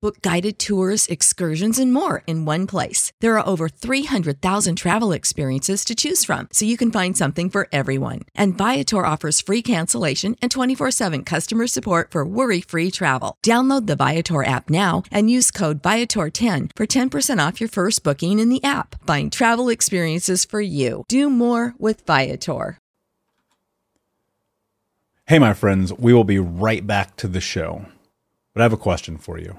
Book guided tours, excursions, and more in one place. There are over 300,000 travel experiences to choose from, so you can find something for everyone. And Viator offers free cancellation and 24 7 customer support for worry free travel. Download the Viator app now and use code Viator10 for 10% off your first booking in the app. Find travel experiences for you. Do more with Viator. Hey, my friends, we will be right back to the show. But I have a question for you.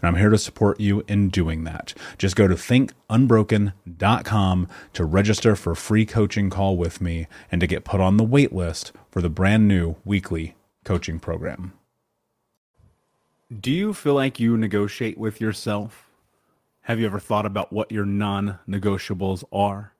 and I'm here to support you in doing that. Just go to thinkunbroken.com to register for a free coaching call with me and to get put on the wait list for the brand new weekly coaching program. Do you feel like you negotiate with yourself? Have you ever thought about what your non negotiables are?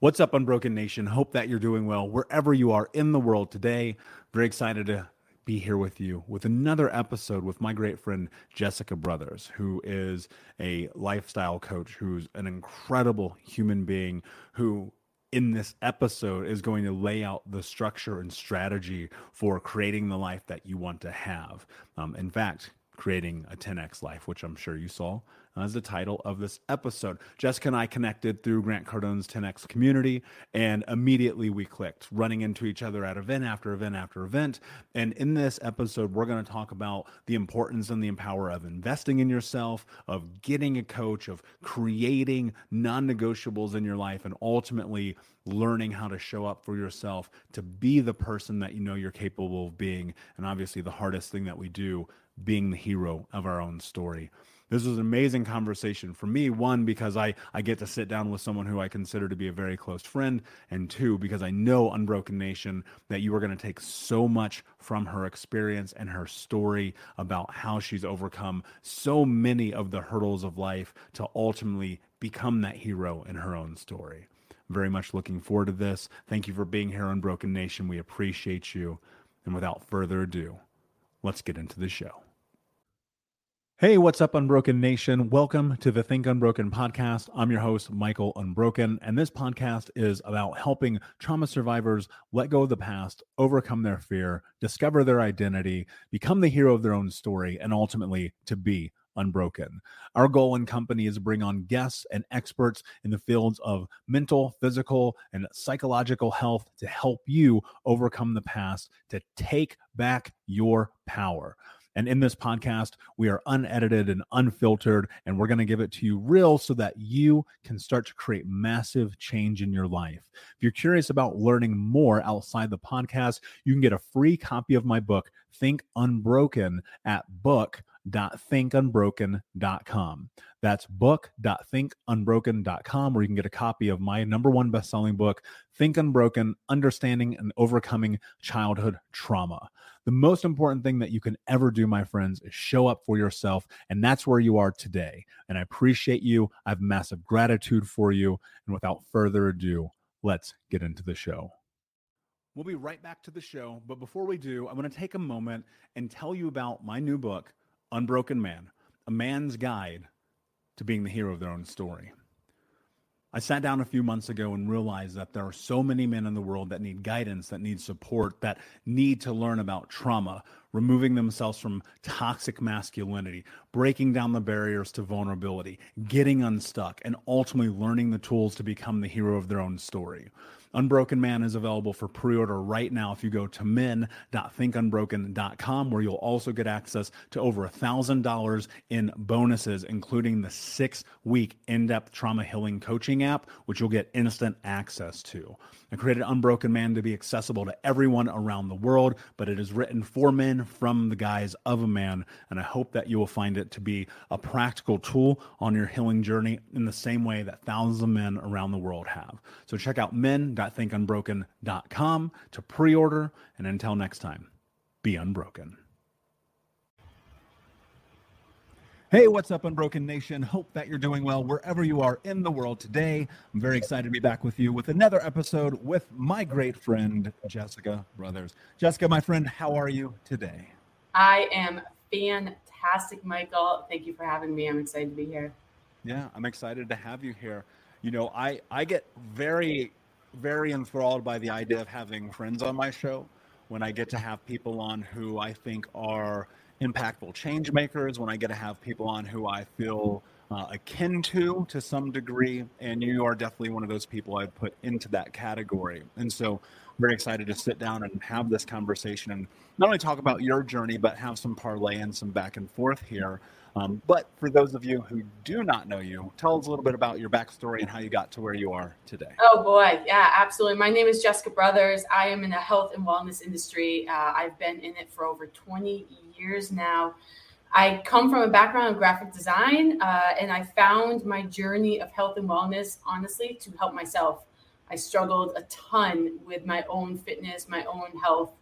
What's up, Unbroken Nation? Hope that you're doing well wherever you are in the world today. Very excited to be here with you with another episode with my great friend Jessica Brothers, who is a lifestyle coach, who's an incredible human being who in this episode is going to lay out the structure and strategy for creating the life that you want to have. Um, in fact, creating a 10x life, which I'm sure you saw as the title of this episode. Jessica and I connected through Grant Cardone's 10X community, and immediately we clicked, running into each other at event after event after event. And in this episode, we're going to talk about the importance and the power of investing in yourself, of getting a coach, of creating non negotiables in your life, and ultimately learning how to show up for yourself to be the person that you know you're capable of being. And obviously, the hardest thing that we do, being the hero of our own story. This was an amazing conversation for me. One, because I, I get to sit down with someone who I consider to be a very close friend. And two, because I know Unbroken Nation that you are going to take so much from her experience and her story about how she's overcome so many of the hurdles of life to ultimately become that hero in her own story. Very much looking forward to this. Thank you for being here Unbroken Nation. We appreciate you. And without further ado, let's get into the show. Hey, what's up, Unbroken Nation? Welcome to the Think Unbroken podcast. I'm your host, Michael Unbroken, and this podcast is about helping trauma survivors let go of the past, overcome their fear, discover their identity, become the hero of their own story, and ultimately to be unbroken. Our goal and company is to bring on guests and experts in the fields of mental, physical, and psychological health to help you overcome the past, to take back your power. And in this podcast, we are unedited and unfiltered, and we're going to give it to you real so that you can start to create massive change in your life. If you're curious about learning more outside the podcast, you can get a free copy of my book, Think Unbroken, at book book.thinkunbroken.com. That's book.thinkunbroken.com, where you can get a copy of my number one best-selling book, Think Unbroken: Understanding and Overcoming Childhood Trauma. The most important thing that you can ever do, my friends, is show up for yourself. And that's where you are today. And I appreciate you. I have massive gratitude for you. And without further ado, let's get into the show. We'll be right back to the show. But before we do, I want to take a moment and tell you about my new book, Unbroken Man A Man's Guide to Being the Hero of Their Own Story. I sat down a few months ago and realized that there are so many men in the world that need guidance, that need support, that need to learn about trauma, removing themselves from toxic masculinity, breaking down the barriers to vulnerability, getting unstuck, and ultimately learning the tools to become the hero of their own story. Unbroken Man is available for pre order right now if you go to men.thinkunbroken.com, where you'll also get access to over a $1,000 in bonuses, including the six week in depth trauma healing coaching app, which you'll get instant access to. I created Unbroken Man to be accessible to everyone around the world, but it is written for men from the guise of a man. And I hope that you will find it to be a practical tool on your healing journey in the same way that thousands of men around the world have. So check out men.thinkunbroken.com to pre order. And until next time, be unbroken. Hey, what's up, Unbroken Nation? Hope that you're doing well wherever you are in the world today. I'm very excited to be back with you with another episode with my great friend, Jessica Brothers. Jessica, my friend, how are you today? I am fantastic, Michael. Thank you for having me. I'm excited to be here. Yeah, I'm excited to have you here. You know, I, I get very, very enthralled by the idea of having friends on my show when I get to have people on who I think are impactful change makers, when I get to have people on who I feel uh, akin to to some degree. And you are definitely one of those people I'd put into that category. And so, very excited to sit down and have this conversation and not only talk about your journey, but have some parlay and some back and forth here. Um, but for those of you who do not know you, tell us a little bit about your backstory and how you got to where you are today. Oh boy, yeah, absolutely. My name is Jessica Brothers. I am in the health and wellness industry. Uh, I've been in it for over 20 years now. I come from a background in graphic design, uh, and I found my journey of health and wellness, honestly, to help myself. I struggled a ton with my own fitness, my own health,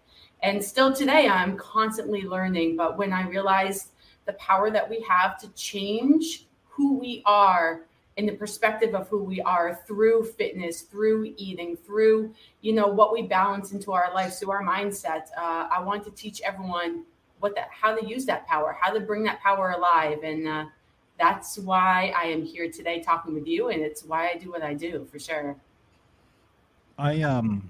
and still today I'm constantly learning. But when I realized the power that we have to change who we are in the perspective of who we are through fitness, through eating, through you know what we balance into our lives through our mindset. Uh, I want to teach everyone what that, how to use that power, how to bring that power alive, and uh, that's why I am here today talking with you, and it's why I do what I do for sure. I um,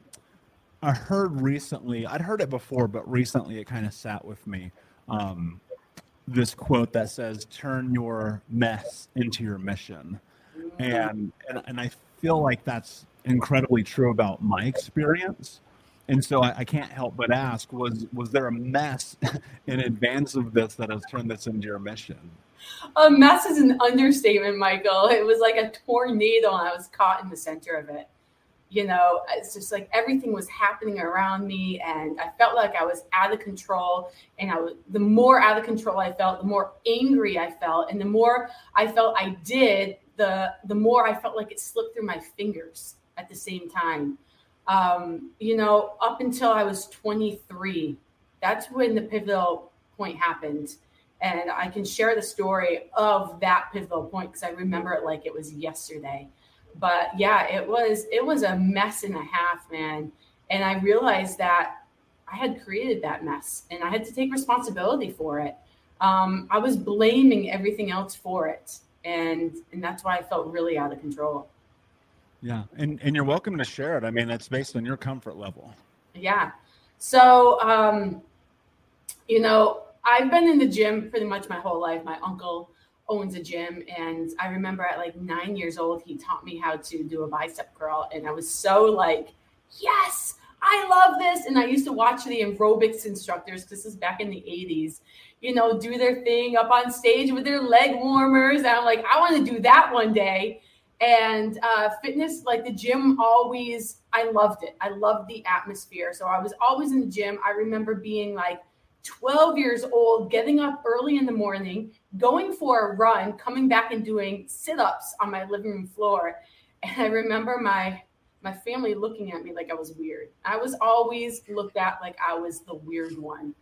I heard recently. I'd heard it before, but recently it kind of sat with me. Um, this quote that says, "Turn your mess into your mission," and and, and I feel like that's incredibly true about my experience. And so I, I, can't help but ask: was was there a mess in advance of this that has turned this into your mission? A mess is an understatement, Michael. It was like a tornado, and I was caught in the center of it you know it's just like everything was happening around me and i felt like i was out of control and i was the more out of control i felt the more angry i felt and the more i felt i did the the more i felt like it slipped through my fingers at the same time. Um, you know up until i was 23 that's when the pivotal point happened and i can share the story of that pivotal point because i remember it like it was yesterday but yeah, it was it was a mess and a half, man. And I realized that I had created that mess and I had to take responsibility for it. um, I was blaming everything else for it, and and that's why I felt really out of control. Yeah, and and you're welcome to share it. I mean, it's based on your comfort level. Yeah. So, um, you know, I've been in the gym pretty much my whole life. My uncle owns a gym, and I remember at like nine years old, he taught me how to do a bicep curl, and I was so like, yes. I love this. And I used to watch the aerobics instructors, this is back in the 80s, you know, do their thing up on stage with their leg warmers. And I'm like, I want to do that one day. And uh, fitness, like the gym, always, I loved it. I loved the atmosphere. So I was always in the gym. I remember being like 12 years old, getting up early in the morning, going for a run, coming back and doing sit ups on my living room floor. And I remember my my family looking at me like I was weird. I was always looked at like I was the weird one.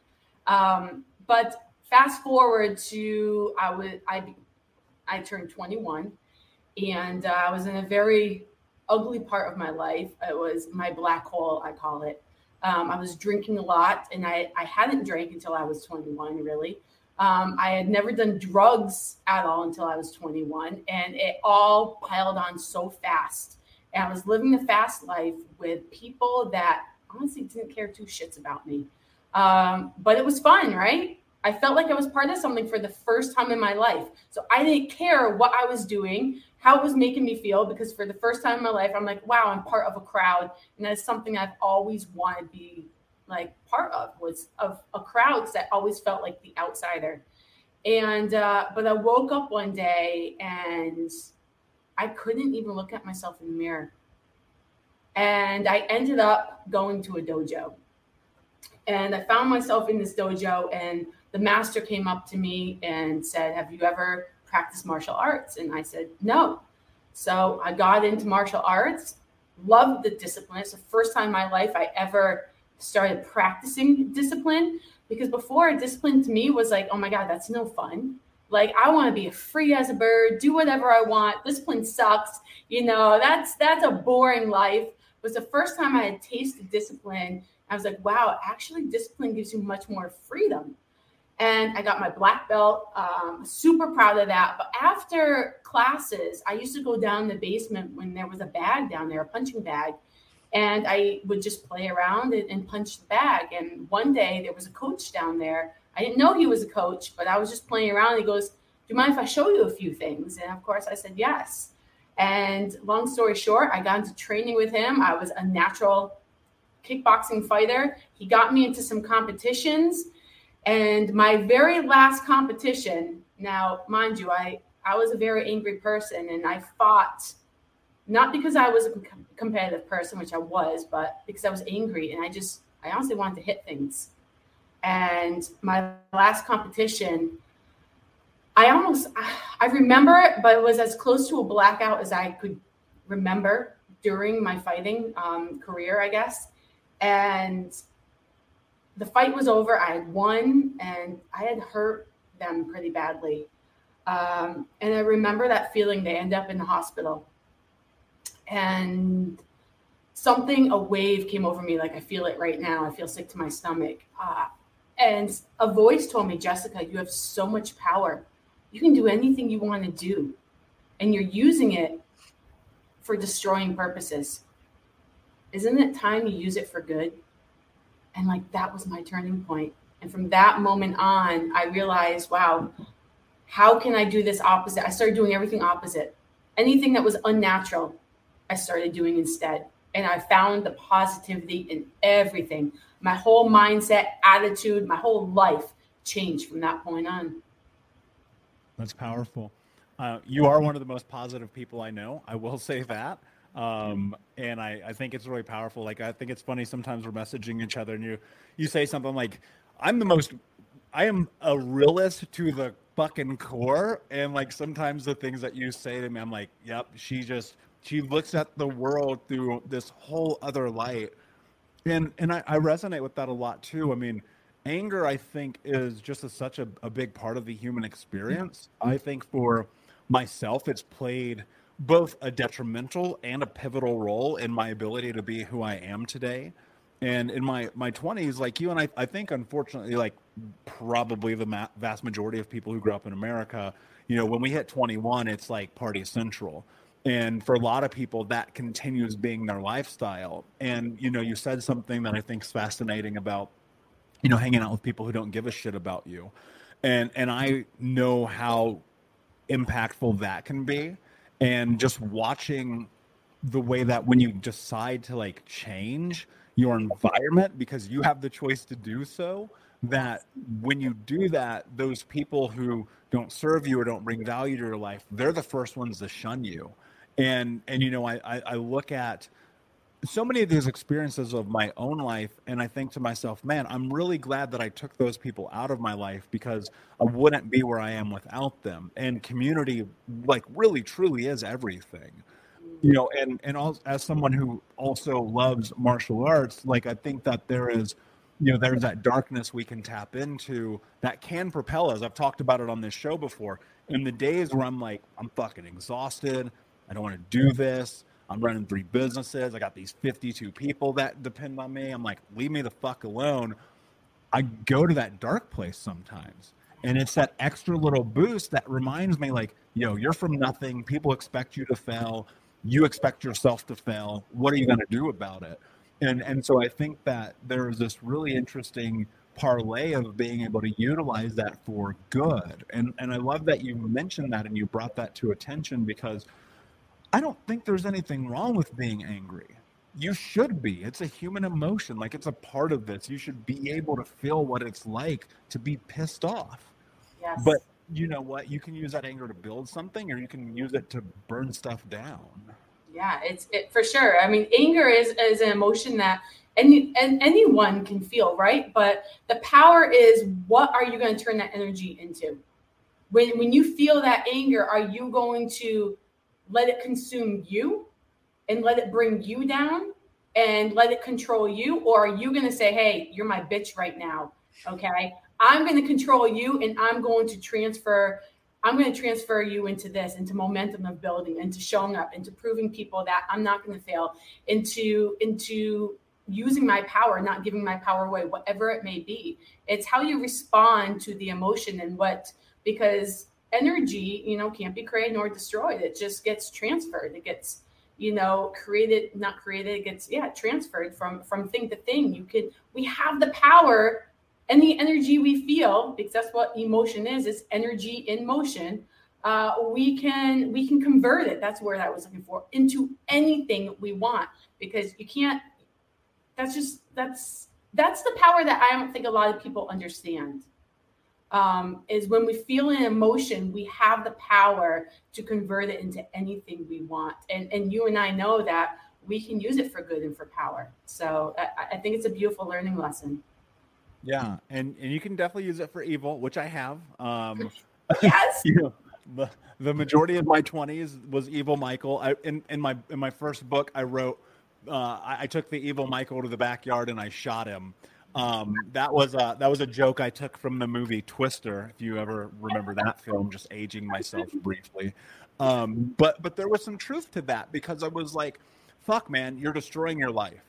Um, but fast forward to I was I I turned 21 and uh, I was in a very ugly part of my life. It was my black hole, I call it. Um, I was drinking a lot, and I, I hadn't drank until I was 21, really. Um, I had never done drugs at all until I was 21, and it all piled on so fast. And I was living the fast life with people that honestly didn't care two shits about me. Um, but it was fun, right? I felt like I was part of something for the first time in my life. So I didn't care what I was doing, how it was making me feel, because for the first time in my life, I'm like, wow, I'm part of a crowd. And that's something I've always wanted to be like part of was of a crowd I always felt like the outsider. And uh, but I woke up one day and I couldn't even look at myself in the mirror. And I ended up going to a dojo. And I found myself in this dojo and the master came up to me and said, Have you ever practiced martial arts? And I said, No. So I got into martial arts, loved the discipline. It's the first time in my life I ever started practicing discipline because before discipline to me was like, oh my God, that's no fun. Like I want to be free as a bird, do whatever I want. Discipline sucks. You know, that's that's a boring life. It was the first time I had tasted discipline. I was like, wow, actually discipline gives you much more freedom and I got my black belt. Um, super proud of that. But after classes, I used to go down the basement when there was a bag down there, a punching bag, and I would just play around and, and punch the bag. And one day there was a coach down there. I didn't know he was a coach, but I was just playing around. And He goes, "Do you mind if I show you a few things?" And of course, I said yes. And long story short, I got into training with him. I was a natural kickboxing fighter. He got me into some competitions and my very last competition, now, mind you, I, I was a very angry person and I fought not because I was a competitive person, which I was, but because I was angry and I just, I honestly wanted to hit things. And my last competition, I almost, I remember it, but it was as close to a blackout as I could remember during my fighting um, career, I guess. And the fight was over. I had won and I had hurt them pretty badly. Um, and I remember that feeling. They end up in the hospital. And something, a wave came over me. Like I feel it right now. I feel sick to my stomach. Uh, and a voice told me, Jessica, you have so much power. You can do anything you want to do. And you're using it for destroying purposes. Isn't it time you use it for good? And like that was my turning point. And from that moment on, I realized, wow, how can I do this opposite? I started doing everything opposite. Anything that was unnatural, I started doing instead. And I found the positivity in everything. My whole mindset, attitude, my whole life changed from that point on. That's powerful. Uh, you are one of the most positive people I know. I will say that. Um, and I, I think it's really powerful. Like I think it's funny sometimes we're messaging each other and you you say something like, I'm the most I am a realist to the fucking core. And like sometimes the things that you say to me, I'm like, yep, she just she looks at the world through this whole other light. And and I, I resonate with that a lot too. I mean, anger I think is just a, such a, a big part of the human experience. I think for myself it's played both a detrimental and a pivotal role in my ability to be who I am today. And in my my 20s, like you and I, I think unfortunately, like probably the ma- vast majority of people who grew up in America, you know, when we hit 21, it's like party central. And for a lot of people, that continues being their lifestyle. And, you know, you said something that I think is fascinating about, you know, hanging out with people who don't give a shit about you. And, and I know how impactful that can be. And just watching the way that when you decide to like change your environment because you have the choice to do so, that when you do that, those people who don't serve you or don't bring value to your life, they're the first ones to shun you. And and you know, I I, I look at so many of these experiences of my own life and i think to myself man i'm really glad that i took those people out of my life because i wouldn't be where i am without them. And community like really truly is everything. You know and and as someone who also loves martial arts like i think that there is you know there's that darkness we can tap into that can propel us. I've talked about it on this show before. In the days where i'm like i'm fucking exhausted i don't want to do this. I'm running three businesses. I got these 52 people that depend on me. I'm like leave me the fuck alone. I go to that dark place sometimes and it's that extra little boost that reminds me like yo you're from nothing. People expect you to fail. You expect yourself to fail. What are you going to do about it? And and so I think that there's this really interesting parlay of being able to utilize that for good. And and I love that you mentioned that and you brought that to attention because I don't think there's anything wrong with being angry. You should be. It's a human emotion. Like it's a part of this. You should be able to feel what it's like to be pissed off. Yes. But you know what? You can use that anger to build something or you can use it to burn stuff down. Yeah, it's it, for sure. I mean, anger is is an emotion that any and anyone can feel, right? But the power is what are you going to turn that energy into? When when you feel that anger, are you going to let it consume you and let it bring you down and let it control you or are you going to say, "Hey, you're my bitch right now." Okay? I'm going to control you and I'm going to transfer I'm going to transfer you into this, into momentum of building, into showing up, into proving people that I'm not going to fail, into into using my power, not giving my power away, whatever it may be. It's how you respond to the emotion and what because energy, you know, can't be created nor destroyed. It just gets transferred. It gets you know created not created it gets yeah transferred from from thing to thing you can we have the power and the energy we feel because that's what emotion is it's energy in motion uh, we can we can convert it that's where that was looking for into anything we want because you can't that's just that's that's the power that i don't think a lot of people understand um, is when we feel an emotion we have the power to convert it into anything we want and and you and i know that we can use it for good and for power so i, I think it's a beautiful learning lesson yeah, and and you can definitely use it for evil, which I have. Um, yes. you know, the, the majority of my twenties was evil Michael. I in, in my in my first book, I wrote. Uh, I, I, took the evil Michael to the backyard and I shot him. Um, that was a, that was a joke I took from the movie Twister. If you ever remember that film, just aging myself briefly. Um, but but there was some truth to that because I was like, "Fuck, man, you're destroying your life."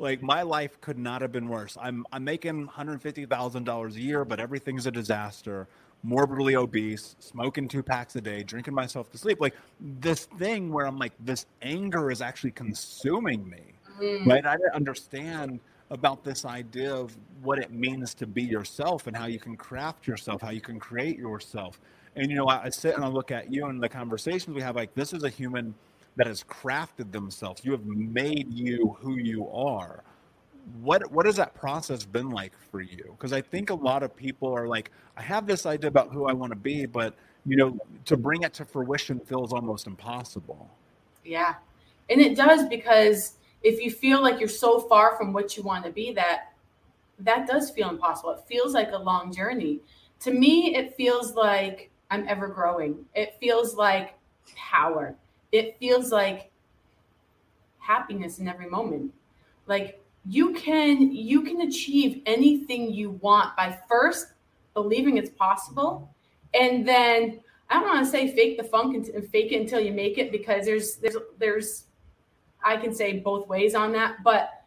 like my life could not have been worse. I'm I'm making $150,000 a year, but everything's a disaster. Morbidly obese, smoking two packs a day, drinking myself to sleep. Like this thing where I'm like, this anger is actually consuming me. Mm. Right? I didn't understand about this idea of what it means to be yourself and how you can craft yourself, how you can create yourself. And you know, I, I sit and I look at you and the conversations we have. Like this is a human that has crafted themselves. You have made you who you are. What what has that process been like for you? Because I think a lot of people are like, I have this idea about who I want to be, but you know, to bring it to fruition feels almost impossible. Yeah. And it does because if you feel like you're so far from what you want to be that that does feel impossible. It feels like a long journey. To me, it feels like I'm ever growing. It feels like power it feels like happiness in every moment like you can you can achieve anything you want by first believing it's possible and then i don't want to say fake the funk and fake it until you make it because there's there's there's i can say both ways on that but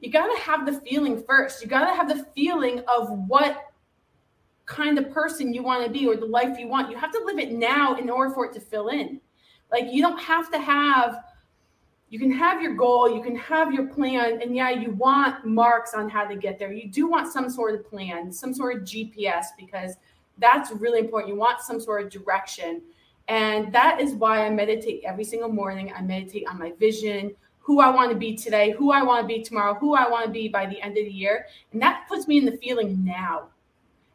you got to have the feeling first you got to have the feeling of what kind of person you want to be or the life you want. You have to live it now in order for it to fill in. Like you don't have to have you can have your goal, you can have your plan, and yeah, you want marks on how to get there. You do want some sort of plan, some sort of GPS, because that's really important. You want some sort of direction. And that is why I meditate every single morning. I meditate on my vision, who I want to be today, who I want to be tomorrow, who I want to be by the end of the year. And that puts me in the feeling now.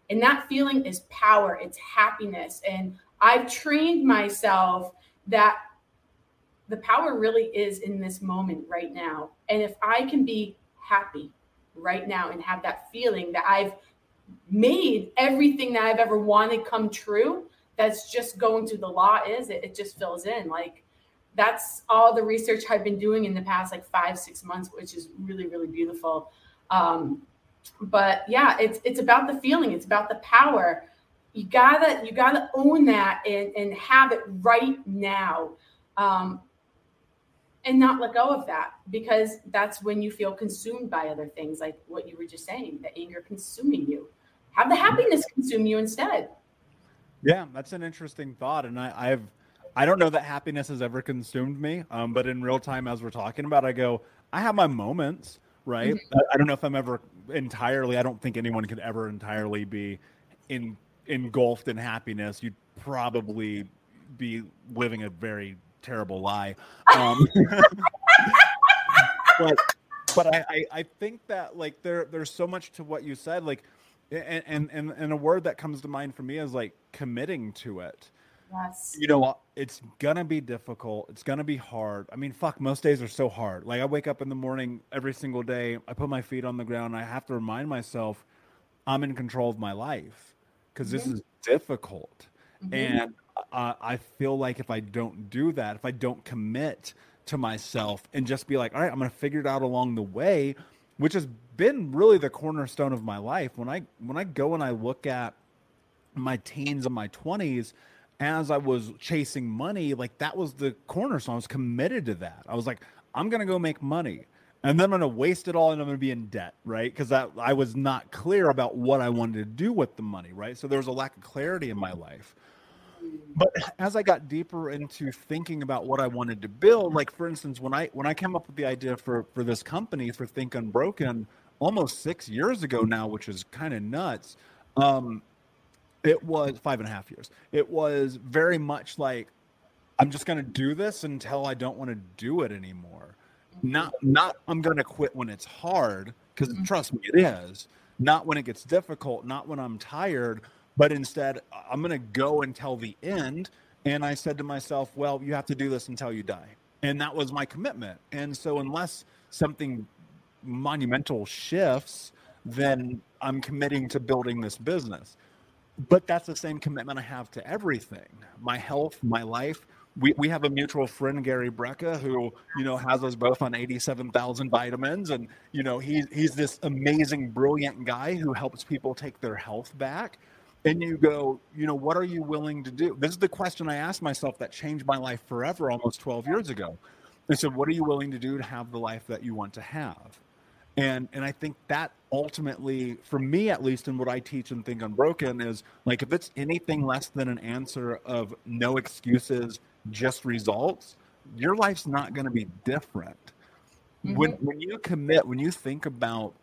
And that feeling is power, it's happiness. And I've trained myself that the power really is in this moment right now. And if I can be happy right now and have that feeling that I've made everything that I've ever wanted come true, that's just going through the law is it, it just fills in. Like that's all the research I've been doing in the past like five, six months, which is really, really beautiful. Um, but yeah, it's it's about the feeling, it's about the power. You gotta you gotta own that and, and have it right now. Um, and not let go of that because that's when you feel consumed by other things like what you were just saying the anger consuming you have the happiness consume you instead yeah that's an interesting thought and I, i've i don't know that happiness has ever consumed me um, but in real time as we're talking about i go i have my moments right mm-hmm. I, I don't know if i'm ever entirely i don't think anyone could ever entirely be in engulfed in happiness you'd probably be living a very terrible lie. Um, but but I, I think that like there there's so much to what you said like and, and and and a word that comes to mind for me is like committing to it. Yes. You know, it's gonna be difficult. It's gonna be hard. I mean, fuck, most days are so hard. Like I wake up in the morning every single day. I put my feet on the ground. I have to remind myself I'm in control of my life because mm-hmm. this is difficult. Mm-hmm. And uh, I feel like if I don't do that, if I don't commit to myself and just be like, all right, I'm to figure it out along the way, which has been really the cornerstone of my life. When I when I go and I look at my teens and my 20s as I was chasing money, like that was the cornerstone. I was committed to that. I was like, I'm going to go make money. And then I'm going to waste it all and I'm going to be in debt, right? Because I was not clear about what I wanted to do with the money, right? So there was a lack of clarity in my life but as I got deeper into thinking about what I wanted to build, like for instance, when I when I came up with the idea for for this company for Think Unbroken almost six years ago now, which is kind of nuts. Um, it was five and a half years. It was very much like I'm just going to do this until I don't want to do it anymore. Not not I'm going to quit when it's hard because mm-hmm. trust me, it is. Not when it gets difficult. Not when I'm tired but instead, I'm going to go until the end. And I said to myself, well, you have to do this until you die. And that was my commitment. And so, unless something monumental shifts, then I'm committing to building this business. But that's the same commitment I have to everything my health, my life. We, we have a mutual friend, Gary Brecka, who, you know, has us both on 87,000 vitamins. And, you know, he, he's this amazing, brilliant guy who helps people take their health back and you go, you know, what are you willing to do? This is the question I asked myself that changed my life forever almost 12 years ago. I said, what are you willing to do to have the life that you want to have? And and I think that ultimately, for me at least, in what I teach and think unbroken is like if it's anything less than an answer of no excuses, just results, your life's not going to be different. Mm-hmm. When when you commit, when you think about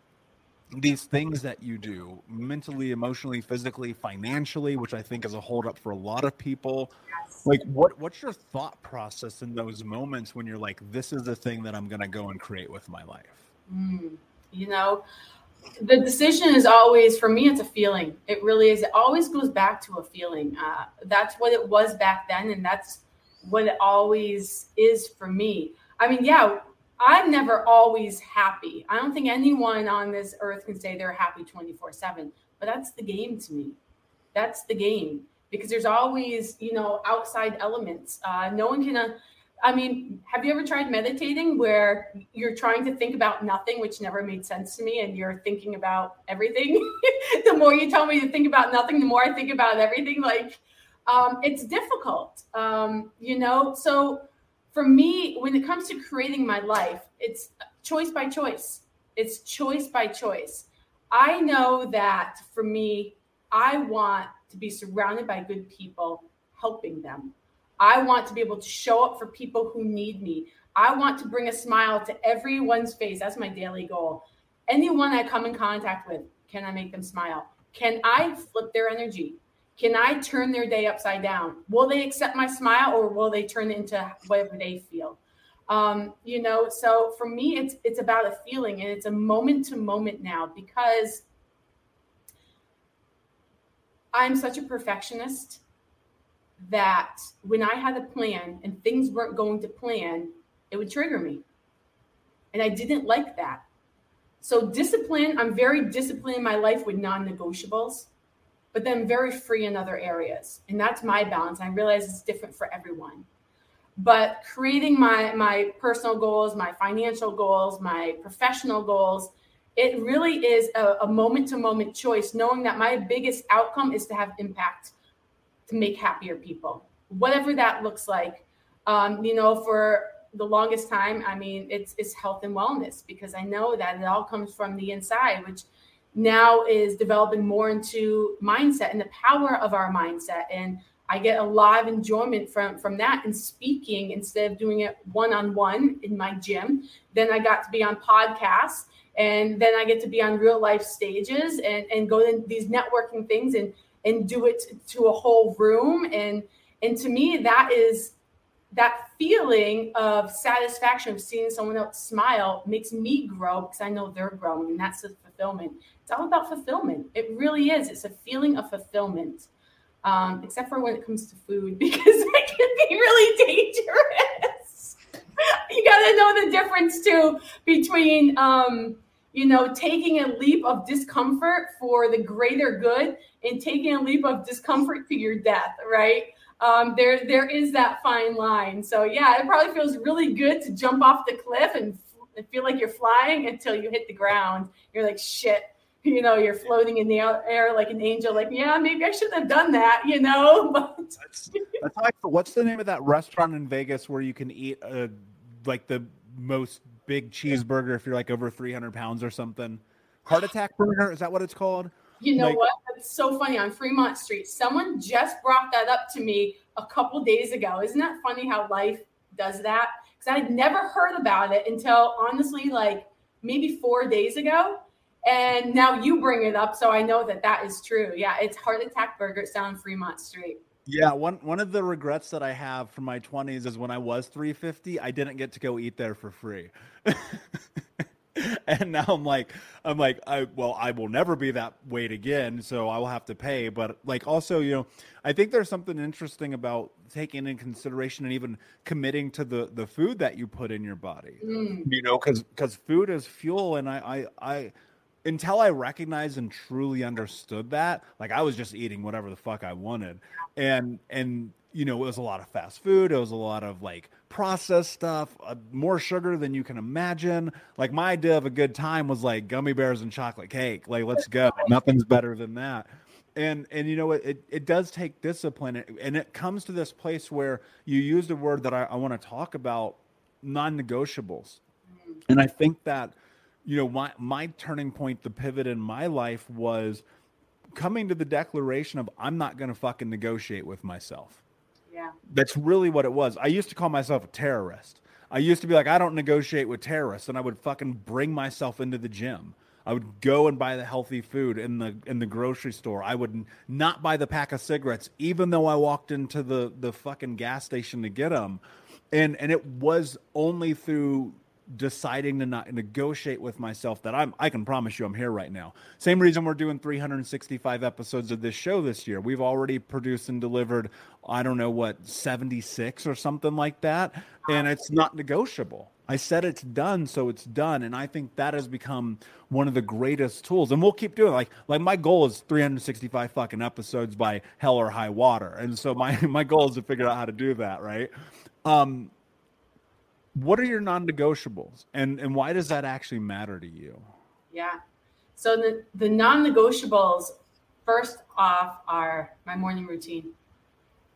these things that you do mentally emotionally physically financially which i think is a holdup for a lot of people. Yes. like what what's your thought process in those moments when you're like this is the thing that i'm going to go and create with my life mm, you know the decision is always for me it's a feeling. It really is. It always goes back to a feeling. Uh, that's what it was back then and that's what it always is for me. I mean yeah I'm never always happy. I don't think anyone on this earth can say they're happy 24 7, but that's the game to me. That's the game because there's always, you know, outside elements. Uh, no one can, uh, I mean, have you ever tried meditating where you're trying to think about nothing, which never made sense to me, and you're thinking about everything? the more you tell me to think about nothing, the more I think about everything. Like, um, it's difficult, um, you know? So, for me, when it comes to creating my life, it's choice by choice. It's choice by choice. I know that for me, I want to be surrounded by good people helping them. I want to be able to show up for people who need me. I want to bring a smile to everyone's face. That's my daily goal. Anyone I come in contact with, can I make them smile? Can I flip their energy? Can I turn their day upside down? Will they accept my smile or will they turn into whatever they feel? Um, you know, so for me, it's it's about a feeling and it's a moment to moment now because I'm such a perfectionist that when I had a plan and things weren't going to plan, it would trigger me. And I didn't like that. So, discipline, I'm very disciplined in my life with non negotiables, but then very free in other areas. And that's my balance. I realize it's different for everyone. But creating my, my personal goals, my financial goals, my professional goals, it really is a moment to moment choice, knowing that my biggest outcome is to have impact to make happier people, whatever that looks like. Um, you know, for the longest time, I mean, it's it's health and wellness because I know that it all comes from the inside, which now is developing more into mindset and the power of our mindset. And I get a lot of enjoyment from from that and speaking instead of doing it one on one in my gym. Then I got to be on podcasts and then I get to be on real life stages and and go to these networking things and and do it to a whole room and and to me that is that feeling of satisfaction of seeing someone else smile makes me grow because I know they're growing and that's the fulfillment. It's all about fulfillment. It really is. It's a feeling of fulfillment. Um, except for when it comes to food, because it can be really dangerous. you got to know the difference too between um, you know, taking a leap of discomfort for the greater good and taking a leap of discomfort to your death, right? Um, there, there is that fine line. So yeah, it probably feels really good to jump off the cliff and, and feel like you're flying until you hit the ground. You're like, shit, you know, you're floating in the air like an angel. Like, yeah, maybe I shouldn't have done that, you know. But that's, that's like, what's the name of that restaurant in Vegas where you can eat uh, like the most big cheeseburger if you're like over 300 pounds or something. Heart attack burger is that what it's called? You know like, what? It's so funny on Fremont Street. Someone just brought that up to me a couple days ago. Isn't that funny how life does that? Because I had never heard about it until honestly, like maybe four days ago. And now you bring it up, so I know that that is true. Yeah, it's Heart Attack Burger. Down Fremont Street. Yeah, one one of the regrets that I have from my 20s is when I was 350, I didn't get to go eat there for free. and now I'm like I'm like I well I will never be that weight again, so I will have to pay, but like also, you know, I think there's something interesting about taking in consideration and even committing to the the food that you put in your body. Mm. You know, cuz cuz food is fuel and I I I until I recognized and truly understood that, like I was just eating whatever the fuck I wanted. And and you know, it was a lot of fast food, it was a lot of like processed stuff, uh, more sugar than you can imagine. Like my idea of a good time was like gummy bears and chocolate cake. Like let's go. Nothing's better than that. And and you know it it does take discipline and it comes to this place where you used a word that I, I want to talk about non-negotiables. And I think that you know, my my turning point, the pivot in my life was coming to the declaration of I'm not going to fucking negotiate with myself. That's really what it was. I used to call myself a terrorist. I used to be like, I don't negotiate with terrorists, and I would fucking bring myself into the gym. I would go and buy the healthy food in the in the grocery store. I would not buy the pack of cigarettes, even though I walked into the the fucking gas station to get them. And and it was only through deciding to not negotiate with myself that I'm I can promise you I'm here right now. Same reason we're doing 365 episodes of this show this year. We've already produced and delivered I don't know what 76 or something like that and it's not negotiable. I said it's done so it's done and I think that has become one of the greatest tools and we'll keep doing it. like like my goal is 365 fucking episodes by hell or high water. And so my my goal is to figure out how to do that, right? Um what are your non-negotiables? And and why does that actually matter to you? Yeah. So the the non-negotiables first off are my morning routine.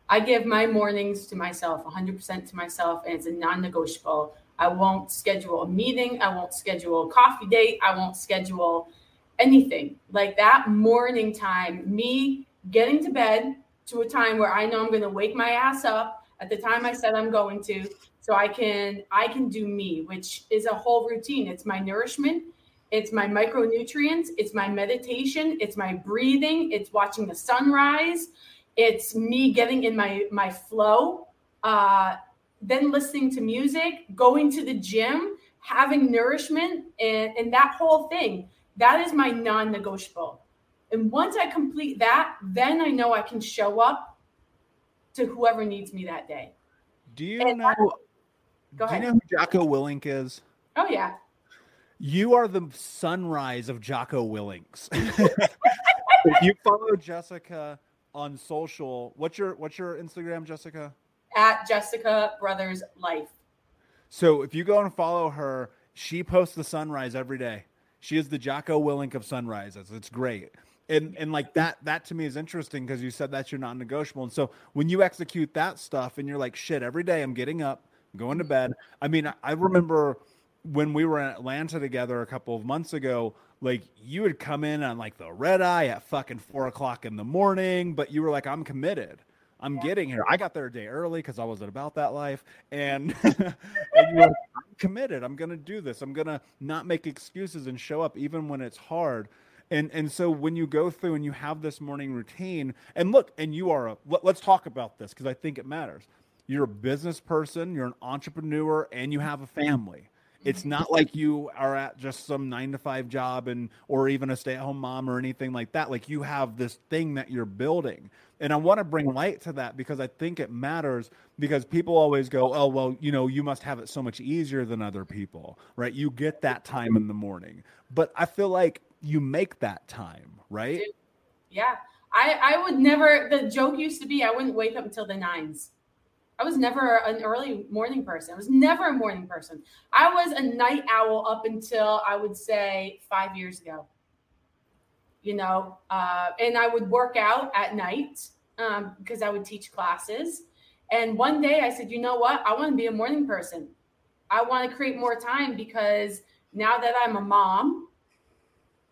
I give my mornings to myself 100% to myself and it's a non-negotiable. I won't schedule a meeting. I won't schedule a coffee date. I won't schedule anything. Like that morning time, me getting to bed to a time where I know I'm going to wake my ass up at the time I said I'm going to so I can I can do me, which is a whole routine. It's my nourishment, it's my micronutrients, it's my meditation, it's my breathing, it's watching the sunrise, it's me getting in my my flow, uh, then listening to music, going to the gym, having nourishment, and, and that whole thing. That is my non-negotiable. And once I complete that, then I know I can show up to whoever needs me that day. Do you and know? I, go ahead. Do you know who Jocko Willink is? Oh yeah. You are the sunrise of Jocko Willinks. if you follow Jessica on social, what's your what's your Instagram, Jessica? At Jessica Brothers Life. So if you go and follow her, she posts the sunrise every day. She is the Jocko Willink of sunrises. It's great. And and like that that to me is interesting because you said that's your non-negotiable. And so when you execute that stuff and you're like, shit, every day I'm getting up, going to bed. I mean, I remember when we were in Atlanta together a couple of months ago, like you would come in on like the red eye at fucking four o'clock in the morning, but you were like, I'm committed. I'm yeah. getting here. I got there a day early because I wasn't about that life. And, and you were, I'm committed. I'm going to do this. I'm going to not make excuses and show up even when it's hard. And, and so when you go through and you have this morning routine, and look, and you are a, let, let's talk about this because I think it matters. You're a business person, you're an entrepreneur, and you have a mm-hmm. family. It's mm-hmm. not like you are at just some nine to five job and or even a stay-at-home mom or anything like that. Like you have this thing that you're building. And i want to bring light to that because i think it matters because people always go oh well you know you must have it so much easier than other people right? You get that time in the morning. But i feel like you make that time right? Yeah. I i would never the joke used to be i wouldn't wake up until the nines I was never an early morning person. I was never a morning person. I was a night owl up until I would say five years ago. You know, uh, and I would work out at night um, because I would teach classes. And one day I said, you know what? I want to be a morning person. I want to create more time because now that I'm a mom,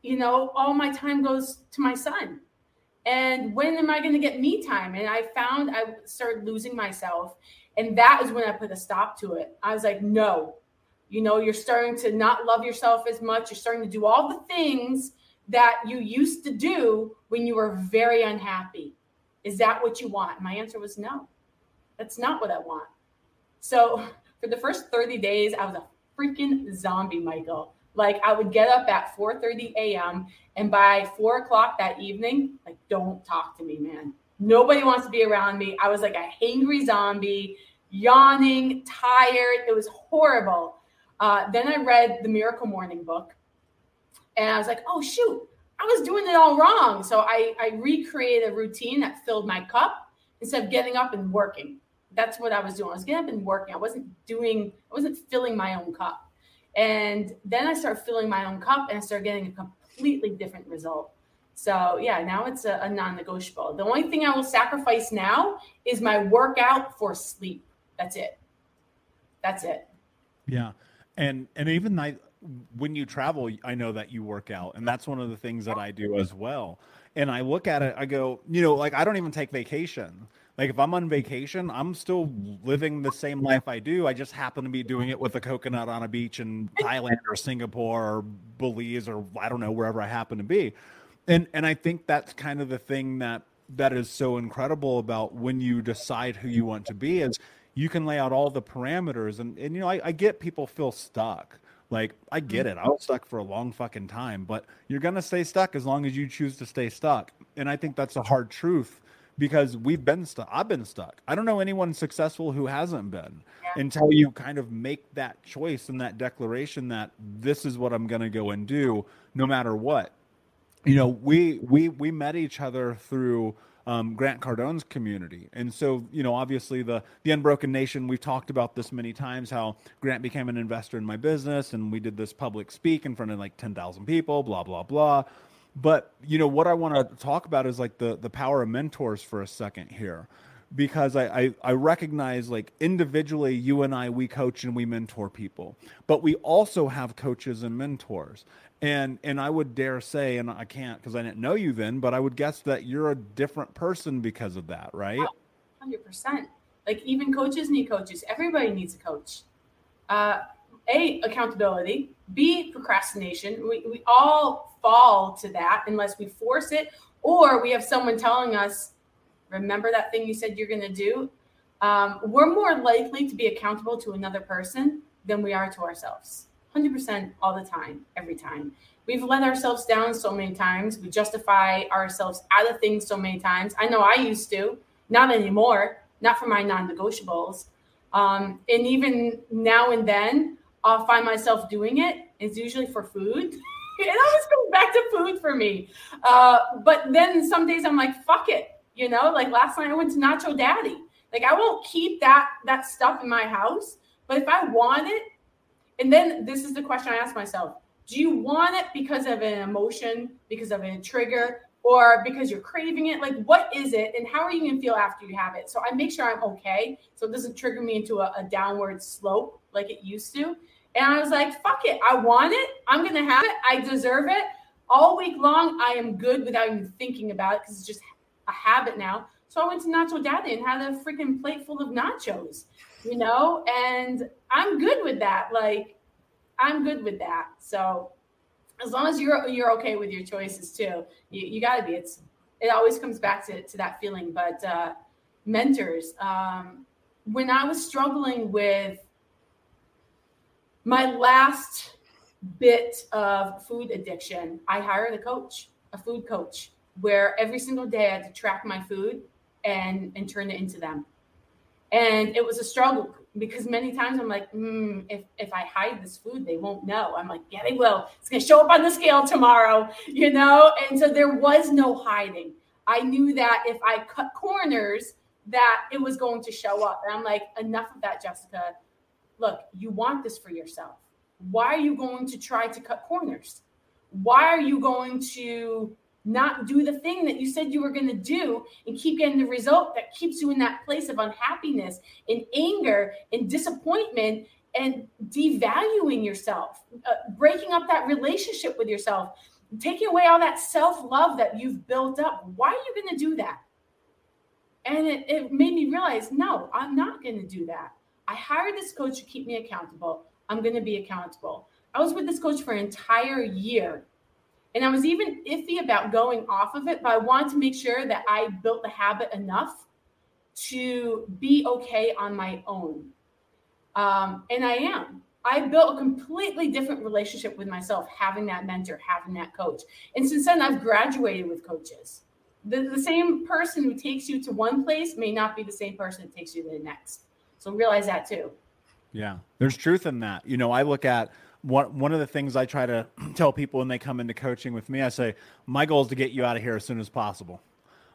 you know, all my time goes to my son and when am I going to get me time? And I found I started losing myself. And that is when I put a stop to it. I was like, no, you know, you're starting to not love yourself as much. You're starting to do all the things that you used to do when you were very unhappy. Is that what you want? My answer was no. That's not what I want. So for the first 30 days, I was a freaking zombie, Michael. Like I would get up at 4:30 a.m. and by four o'clock that evening, like don't talk to me, man. Nobody wants to be around me. I was like a hangry zombie, yawning, tired. It was horrible. Uh, then I read the Miracle Morning book, and I was like, oh shoot, I was doing it all wrong. So I, I recreated a routine that filled my cup instead of getting up and working. That's what I was doing. I was getting up and working. I wasn't doing. I wasn't filling my own cup. And then I start filling my own cup and I start getting a completely different result. So yeah, now it's a, a non-negotiable. The only thing I will sacrifice now is my workout for sleep. That's it. That's it. Yeah. And and even I when you travel, I know that you work out, and that's one of the things that I do as well. And I look at it, I go, you know, like I don't even take vacation. Like if I'm on vacation, I'm still living the same life I do. I just happen to be doing it with a coconut on a beach in Thailand or Singapore or Belize or I don't know wherever I happen to be. And and I think that's kind of the thing that that is so incredible about when you decide who you want to be is you can lay out all the parameters and and you know I, I get people feel stuck like I get it. I was stuck for a long fucking time, but you're gonna stay stuck as long as you choose to stay stuck. And I think that's a hard truth because we've been stuck. I've been stuck. I don't know anyone successful who hasn't been yeah. until you kind of make that choice and that declaration that this is what I'm going to go and do no matter what. You know, we we we met each other through um, Grant Cardone's community. And so, you know, obviously the the Unbroken Nation, we've talked about this many times how Grant became an investor in my business and we did this public speak in front of like 10,000 people, blah blah blah. But you know what I want to talk about is like the the power of mentors for a second here. because I, I, I recognize like individually you and I we coach and we mentor people, but we also have coaches and mentors. And and I would dare say, and I can't because I didn't know you then, but I would guess that you're a different person because of that, right? Hundred percent. Like even coaches need coaches. Everybody needs a coach. Uh, a accountability. B procrastination. We we all fall to that unless we force it, or we have someone telling us remember that thing you said you're going to do, um, we're more likely to be accountable to another person than we are to ourselves. 100% all the time, every time. We've let ourselves down so many times. We justify ourselves out of things so many times. I know I used to, not anymore, not for my non negotiables. Um, and even now and then, I'll find myself doing it. It's usually for food. it always comes back to food for me. Uh, but then some days I'm like, fuck it. You know, like last night I went to Nacho Daddy. Like I won't keep that that stuff in my house, but if I want it, and then this is the question I ask myself: Do you want it because of an emotion, because of a trigger, or because you're craving it? Like, what is it, and how are you gonna feel after you have it? So I make sure I'm okay, so it doesn't trigger me into a, a downward slope like it used to. And I was like, fuck it, I want it. I'm gonna have it. I deserve it. All week long, I am good without even thinking about it because it's just a habit now. So I went to Nacho Daddy and had a freaking plate full of nachos, you know, and I'm good with that. Like, I'm good with that. So as long as you're you're okay with your choices too, you, you got to be. It's it always comes back to to that feeling. But uh, mentors, um, when I was struggling with my last bit of food addiction, I hired a coach, a food coach where every single day I had to track my food and and turn it into them. And it was a struggle because many times I'm like, mm, if if I hide this food, they won't know. I'm like, yeah, they will. It's gonna show up on the scale tomorrow, you know. And so there was no hiding. I knew that if I cut corners, that it was going to show up. And I'm like, enough of that, Jessica. Look, you want this for yourself. Why are you going to try to cut corners? Why are you going to not do the thing that you said you were going to do and keep getting the result that keeps you in that place of unhappiness and anger and disappointment and devaluing yourself, uh, breaking up that relationship with yourself, taking away all that self love that you've built up. Why are you going to do that? And it, it made me realize no, I'm not going to do that. I hired this coach to keep me accountable. I'm going to be accountable. I was with this coach for an entire year and I was even iffy about going off of it, but I wanted to make sure that I built the habit enough to be okay on my own. Um, and I am. I built a completely different relationship with myself, having that mentor, having that coach. And since then, I've graduated with coaches. The, the same person who takes you to one place may not be the same person that takes you to the next. So realize that too. Yeah, there's truth in that. You know, I look at one one of the things I try to tell people when they come into coaching with me, I say my goal is to get you out of here as soon as possible.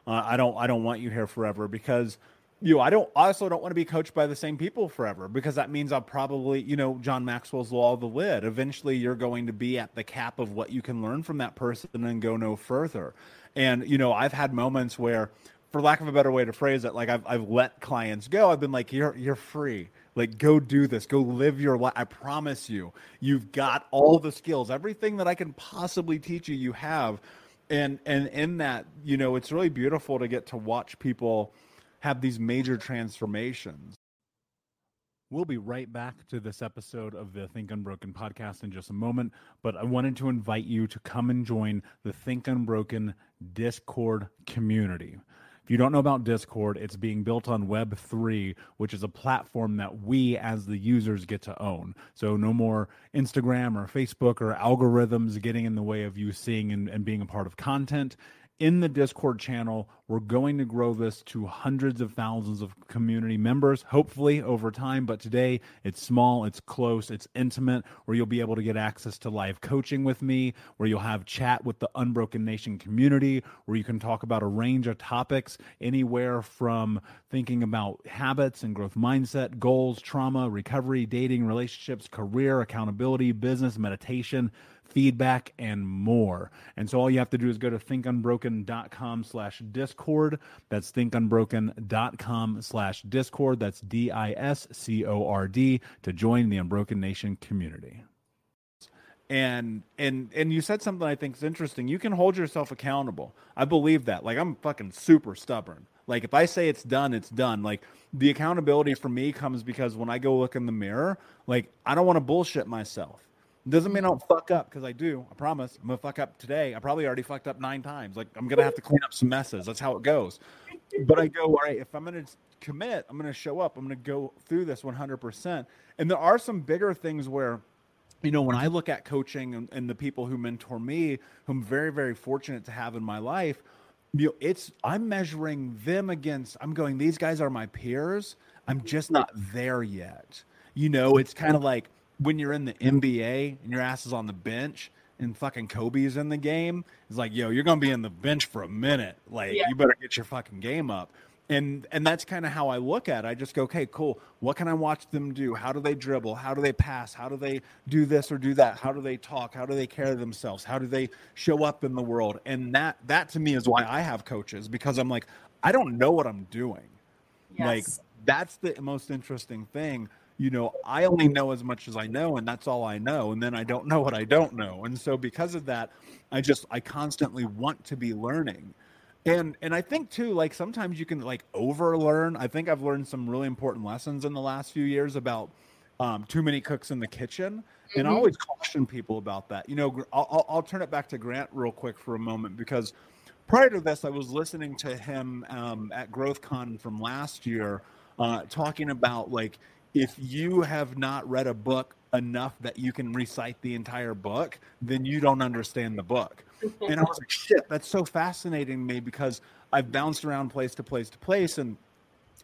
Uh, I don't I don't want you here forever because you know, I don't also don't want to be coached by the same people forever because that means I'll probably, you know, John Maxwell's law of the lid. Eventually you're going to be at the cap of what you can learn from that person and go no further. And, you know, I've had moments where, for lack of a better way to phrase it, like I've I've let clients go. I've been like, You're you're free. Like, go do this. Go live your life. I promise you, you've got all the skills, everything that I can possibly teach you. You have, and and in that, you know, it's really beautiful to get to watch people have these major transformations. We'll be right back to this episode of the Think Unbroken podcast in just a moment, but I wanted to invite you to come and join the Think Unbroken Discord community. If you don't know about Discord, it's being built on Web3, which is a platform that we as the users get to own. So no more Instagram or Facebook or algorithms getting in the way of you seeing and, and being a part of content in the Discord channel. We're going to grow this to hundreds of thousands of community members, hopefully over time. But today it's small, it's close, it's intimate, where you'll be able to get access to live coaching with me, where you'll have chat with the Unbroken Nation community, where you can talk about a range of topics, anywhere from thinking about habits and growth mindset, goals, trauma, recovery, dating, relationships, career, accountability, business, meditation feedback, and more. And so all you have to do is go to thinkunbroken.com slash discord. That's thinkunbroken.com slash Discord. That's D I S C O R D to join the Unbroken Nation community. And and and you said something I think is interesting. You can hold yourself accountable. I believe that. Like I'm fucking super stubborn. Like if I say it's done, it's done. Like the accountability for me comes because when I go look in the mirror, like I don't want to bullshit myself. Doesn't mean I don't fuck up because I do. I promise. I'm gonna fuck up today. I probably already fucked up nine times. Like I'm gonna have to clean up some messes. That's how it goes. But I go, all right, if I'm gonna commit, I'm gonna show up. I'm gonna go through this 100%. And there are some bigger things where you know, when I look at coaching and, and, the people who mentor me, who I'm very, very fortunate to have in my life, you know, it's I'm measuring them against. I'm going. These guys are my peers. I'm just not there yet. You know, it's kind of like when you're in the NBA and your ass is on the bench and fucking Kobe's in the game. It's like, yo, you're gonna be in the bench for a minute. Like, yeah. you better get your fucking game up and and that's kind of how I look at it. I just go, okay, cool. What can I watch them do? How do they dribble? How do they pass? How do they do this or do that? How do they talk? How do they carry themselves? How do they show up in the world? And that that to me is why I have coaches because I'm like, I don't know what I'm doing. Yes. Like that's the most interesting thing. You know, I only know as much as I know, and that's all I know. And then I don't know what I don't know. And so because of that, I just I constantly want to be learning and and i think too like sometimes you can like overlearn i think i've learned some really important lessons in the last few years about um, too many cooks in the kitchen mm-hmm. and i always caution people about that you know I'll, I'll turn it back to grant real quick for a moment because prior to this i was listening to him um, at growthcon from last year uh, talking about like if you have not read a book enough that you can recite the entire book then you don't understand the book and I was like, shit, that's so fascinating to me because I've bounced around place to place to place and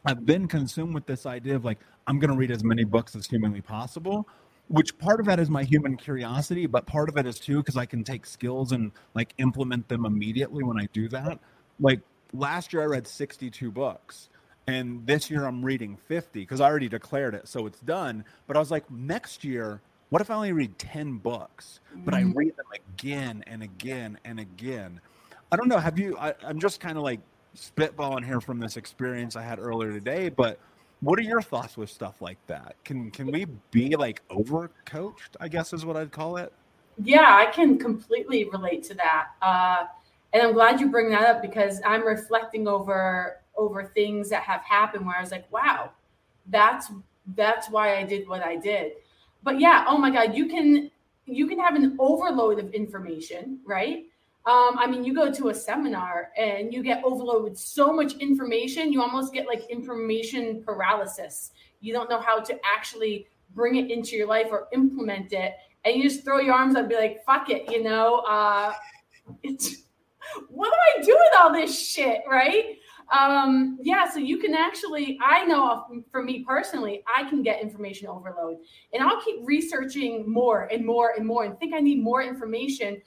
I've been consumed with this idea of like, I'm going to read as many books as humanly possible, which part of that is my human curiosity, but part of it is too because I can take skills and like implement them immediately when I do that. Like last year, I read 62 books. And this year I'm reading 50 because I already declared it. So it's done. But I was like, next year, what if I only read 10 books, but I mm-hmm. read them again and again and again? I don't know. Have you, I, I'm just kind of like spitballing here from this experience I had earlier today, but what are your thoughts with stuff like that? Can can we be like overcoached? I guess is what I'd call it. Yeah, I can completely relate to that, uh, and I'm glad you bring that up because I'm reflecting over over things that have happened where I was like, wow, that's that's why I did what I did but yeah, oh my God, you can you can have an overload of information, right? Um, I mean, you go to a seminar and you get overloaded with so much information, you almost get like information paralysis. You don't know how to actually bring it into your life or implement it. And you just throw your arms up and be like, fuck it, you know, uh, what do I do with all this shit, right? Um, yeah, so you can actually, I know for me personally, I can get information overload and I'll keep researching more and more and more and think I need more information.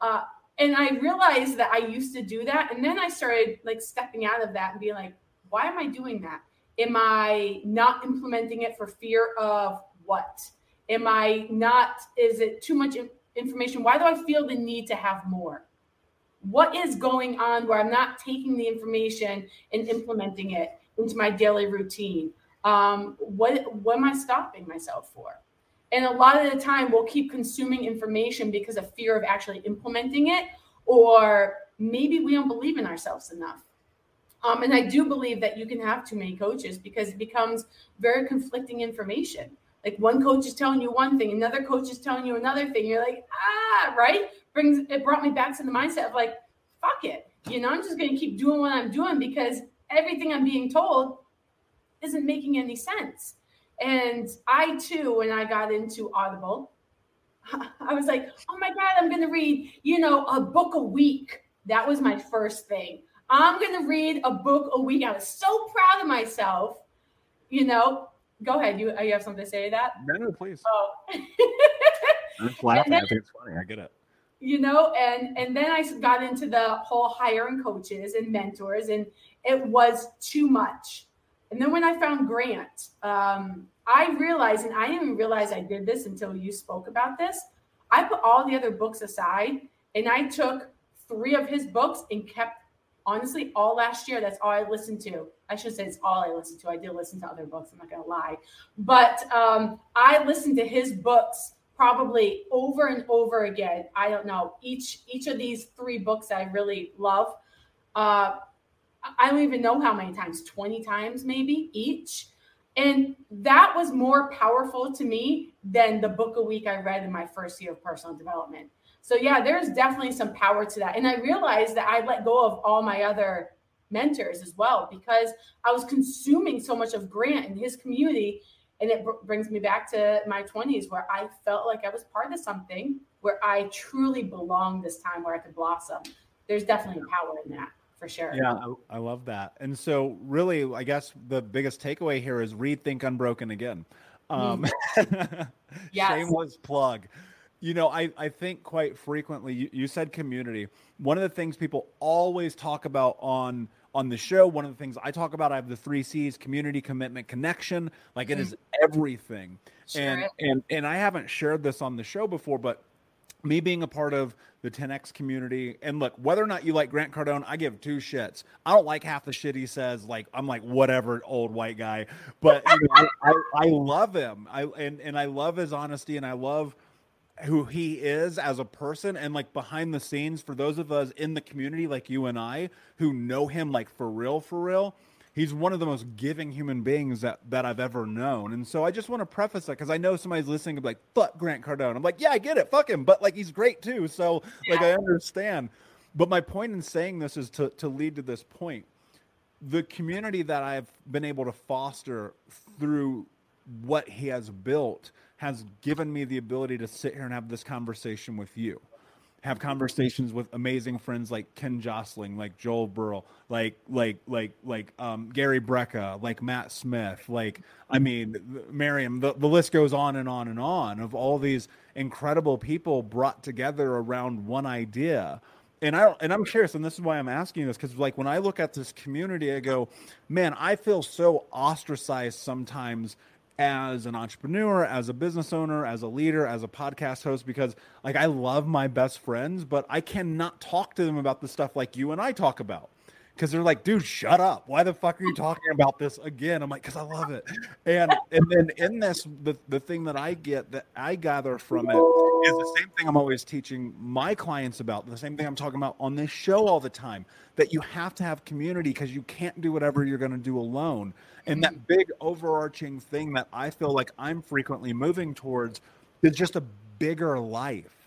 Uh, and I realized that I used to do that. And then I started like stepping out of that and being like, why am I doing that? Am I not implementing it for fear of what? Am I not, is it too much information? Why do I feel the need to have more? What is going on where I'm not taking the information and implementing it into my daily routine? Um, what what am I stopping myself for? And a lot of the time, we'll keep consuming information because of fear of actually implementing it, or maybe we don't believe in ourselves enough. Um, and I do believe that you can have too many coaches because it becomes very conflicting information. Like one coach is telling you one thing, another coach is telling you another thing. You're like, ah, right? brings it brought me back to the mindset of like, fuck it. You know, I'm just gonna keep doing what I'm doing because everything I'm being told isn't making any sense. And I too, when I got into Audible, I was like, oh my God, I'm gonna read, you know, a book a week. That was my first thing. I'm gonna read a book a week. I was so proud of myself, you know. Go ahead. You you have something to say to that? No, no, please. Oh. I'm laughing. Then, I think it's funny. I get it you know and and then i got into the whole hiring coaches and mentors and it was too much and then when i found grant um, i realized and i didn't realize i did this until you spoke about this i put all the other books aside and i took three of his books and kept honestly, all last year, that's all I listened to. I should say it's all I listened to. I did listen to other books. I'm not going to lie. But um, I listened to his books probably over and over again. I don't know. Each each of these three books I really love. Uh, I don't even know how many times, 20 times maybe each. And that was more powerful to me than the book a week I read in my first year of personal development. So, yeah, there's definitely some power to that. And I realized that I let go of all my other mentors as well because I was consuming so much of Grant and his community. And it br- brings me back to my 20s where I felt like I was part of something where I truly belonged this time where I could blossom. There's definitely power in that for sure. Yeah, I, I, love that. And so, really, I guess the biggest takeaway here is rethink Unbroken again. Um, mm. yes. Shameless plug. You know, I, I think quite frequently, you, you said community. One of the things people always talk about on on the show, one of the things I talk about, I have the three C's: community, commitment, connection. Like it mm. everything. Sure. And and and I haven't shared this on the show before, but me being a part of the 10x community and look whether or not you like grant cardone i give two shits i don't like half the shit he says like i'm like whatever old white guy but you know, I, I, I, love him i and, and i love his honesty and i love who he is as a person and like behind the scenes for those of us in the community like you and i who know him like for real for real he's one of the most giving human beings that that I've ever known. And so I just want to preface that because I know somebody's listening and be like, fuck Grant Cardone. I'm like, yeah, I get it, fuck him, but like he's great too. So yeah. like I understand. But my point in saying this is to to lead to this point. The community that I've been able to foster through what he has built has given me the ability to sit here and have this conversation with you have conversations with amazing friends like Ken Jostling, like Joel Burrow, like like like like um, Gary Brecka, like Matt Smith, like I mean Miriam. The, the list goes on and on and on of all these incredible people brought together around one idea. And I and I'm curious, and this is why I'm asking this because like when I look at this community, I go, man, I feel so ostracized sometimes as an entrepreneur, as a business owner, as a leader, as a podcast host, because like I love my best friends, but I cannot talk to them about the stuff like you and I talk about. Because they're like, dude, shut up. Why the fuck are you talking about this again? I'm like, because I love it. And and then in this, the, the thing that I get that I gather from it is the same thing I'm always teaching my clients about, the same thing I'm talking about on this show all the time, that you have to have community because you can't do whatever you're going to do alone. And that mm-hmm. big overarching thing that I feel like I'm frequently moving towards is just a bigger life.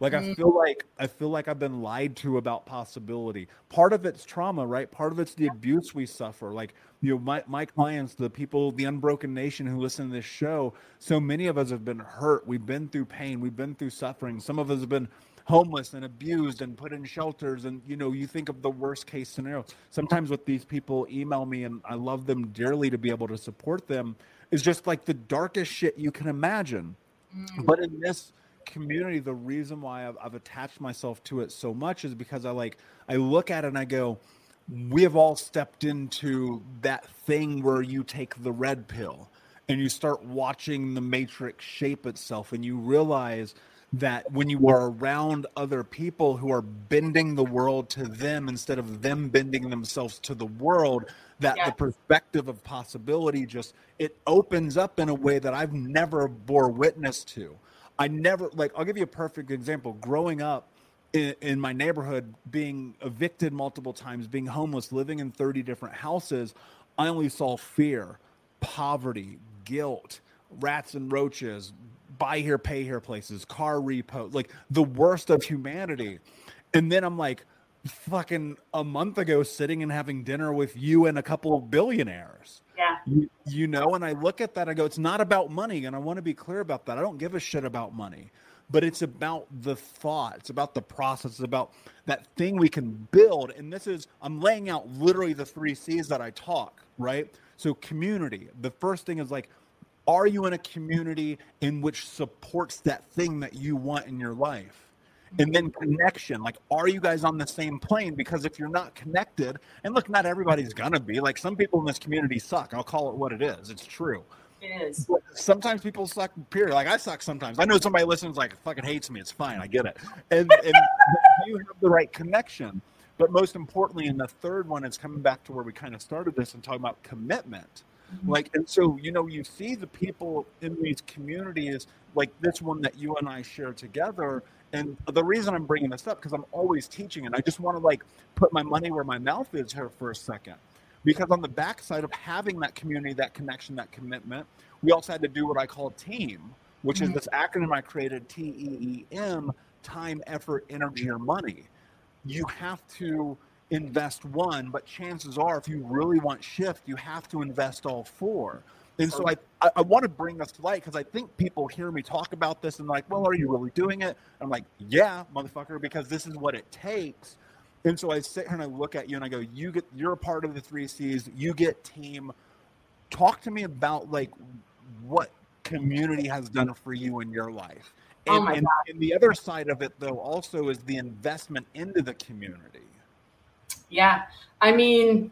Like I feel like I feel like I've been lied to about possibility. Part of it's trauma, right? Part of it's the abuse we suffer. Like you know, my my clients, the people, the unbroken nation who listen to this show, so many of us have been hurt. We've been through pain. We've been through suffering. Some of us have been homeless and abused and put in shelters and you know you think of the worst case scenario sometimes what these people email me and i love them dearly to be able to support them is just like the darkest shit you can imagine mm. but in this community the reason why I've, I've attached myself to it so much is because i like i look at it and i go we have all stepped into that thing where you take the red pill and you start watching the matrix shape itself and you realize that when you are around other people who are bending the world to them instead of them bending themselves to the world that yeah. the perspective of possibility just it opens up in a way that I've never bore witness to. I never like I'll give you a perfect example. Growing up in, in my neighborhood, being evicted multiple times, being homeless, living in 30 different houses, I only saw fear, poverty, guilt, rats and roaches, buy here, pay here places, car repo, like the worst of humanity. And then I'm like, fucking a month ago, sitting and having dinner with you and a couple billionaires. Yeah. You, you know, and I look at that, I go, it's not about money. And I want to be clear about that. I don't give a shit about money, but it's about the thought, it's about the process, it's about that thing we can build. And this is, I'm laying out literally the three C's that I talk, right? So, community. The first thing is like, are you in a community in which supports that thing that you want in your life? And then connection. Like are you guys on the same plane? Because if you're not connected and look not everybody's gonna be. Like some people in this community suck. I'll call it what it is. It's true. It is. But sometimes people suck period. Like i suck sometimes. I know somebody listens like fucking hates me. It's fine. I get it. And, and you have the right connection. But most importantly, in the third one, it's coming back to where we kind of started this and talking about commitment. Mm-hmm. Like, and so, you know, you see the people in these communities, like this one that you and I share together. And the reason I'm bringing this up, because I'm always teaching, and I just want to like put my money where my mouth is here for a second. Because on the backside of having that community, that connection, that commitment, we also had to do what I call team, which mm-hmm. is this acronym I created T E E M time, effort, energy, or money you have to invest one, but chances are, if you really want shift, you have to invest all four. And so I, I, I want to bring this to light because I think people hear me talk about this and like, well, are you really doing it? I'm like, yeah, motherfucker, because this is what it takes. And so I sit here and I look at you and I go, you get, you're a part of the three C's. You get team. Talk to me about like what community has done for you in your life. Oh and, oh and, and, the other side of it, though, also is the investment into the community. Yeah. I mean,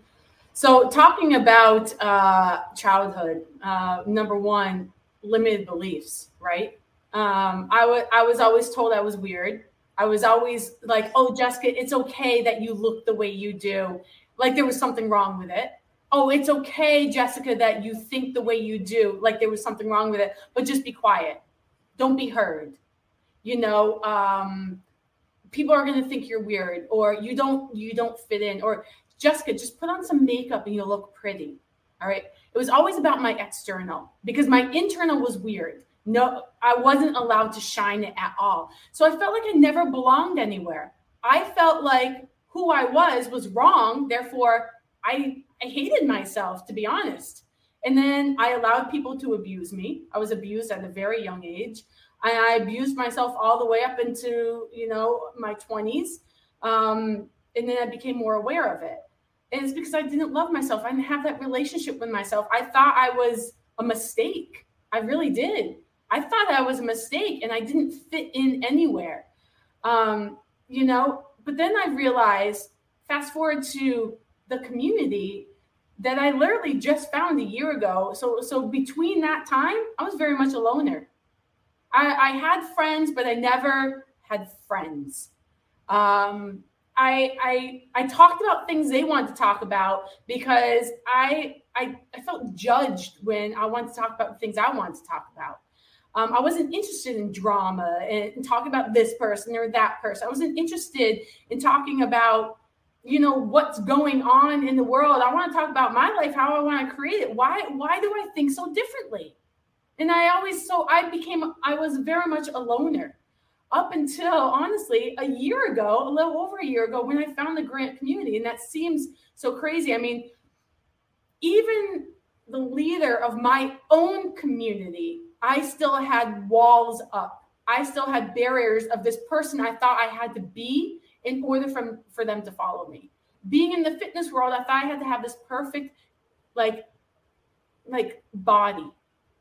so talking about uh, childhood, uh, number one, limited beliefs, right? Um, I, w- I was always told I was weird. I was always like, oh, Jessica, it's okay that you look the way you do. Like there was something wrong with it. Oh, it's okay, Jessica, that you think the way you do. Like there was something wrong with it, but just be quiet. Don't be heard you know um, people are going to think you're weird or you don't you don't fit in or jessica just put on some makeup and you'll look pretty all right? It was always about my external because my internal was weird. No i wasn't allowed to shine it at all. So i felt like i never belonged anywhere. I felt like who i was was wrong. Therefore i i hated myself to be honest. And then i allowed people to abuse me. I was abused at a very young age. I abused myself all the way up into you know my 20s um, and then I became more aware of it and it's because I didn't love myself. I didn't have that relationship with myself. I thought I was a mistake. I really did. I thought I was a mistake and I didn't fit in anywhere. Um, you know but then I realized fast forward to the community that I literally just found a year ago. So so between that time I was very much a loner. I, I had friends, but I never had friends. Um, I, I I talked about things they wanted to talk about because I, I I felt judged when I wanted to talk about things I wanted to talk about. Um, I wasn't interested in drama and, and talking about this person or that person. I wasn't interested in talking about you know what's going on in the world. I want to talk about my life, how I want to create it. Why why do I think so differently? And I always, so I became, I was very much a loner up until honestly a year ago, a little over a year ago, when I found the grant community. And that seems so crazy. I mean, even the leader of my own community, I still had walls up. I still had barriers of this person I thought I had to be in order for, for them to follow me. Being in the fitness world, I thought I had to have this perfect, like, like body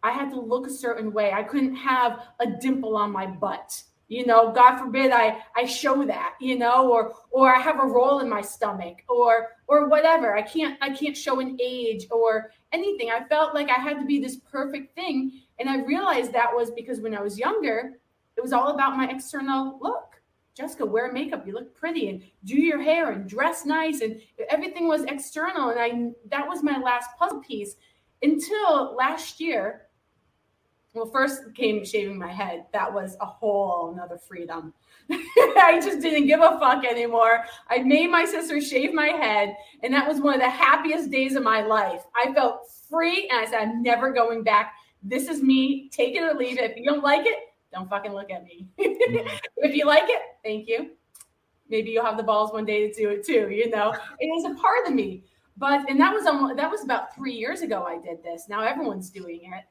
I had to look a certain way. I couldn't have a dimple on my butt. You know, God forbid I I show that, you know, or or I have a roll in my stomach or or whatever. I can't I can't show an age or anything. I felt like I had to be this perfect thing. And I realized that was because when I was younger, it was all about my external look. Jessica, wear makeup, you look pretty and do your hair and dress nice and everything was external and I that was my last puzzle piece until last year well, first came shaving my head. That was a whole another freedom. I just didn't give a fuck anymore. I made my sister shave my head, and that was one of the happiest days of my life. I felt free, and I said, I'm never going back. This is me. Take it or leave it. If you don't like it, don't fucking look at me. If you like it, thank you. Maybe you'll have the balls one day to do it too. You know, it is a part of me. But and that was almost, that was about three years ago. I did this. Now everyone's doing it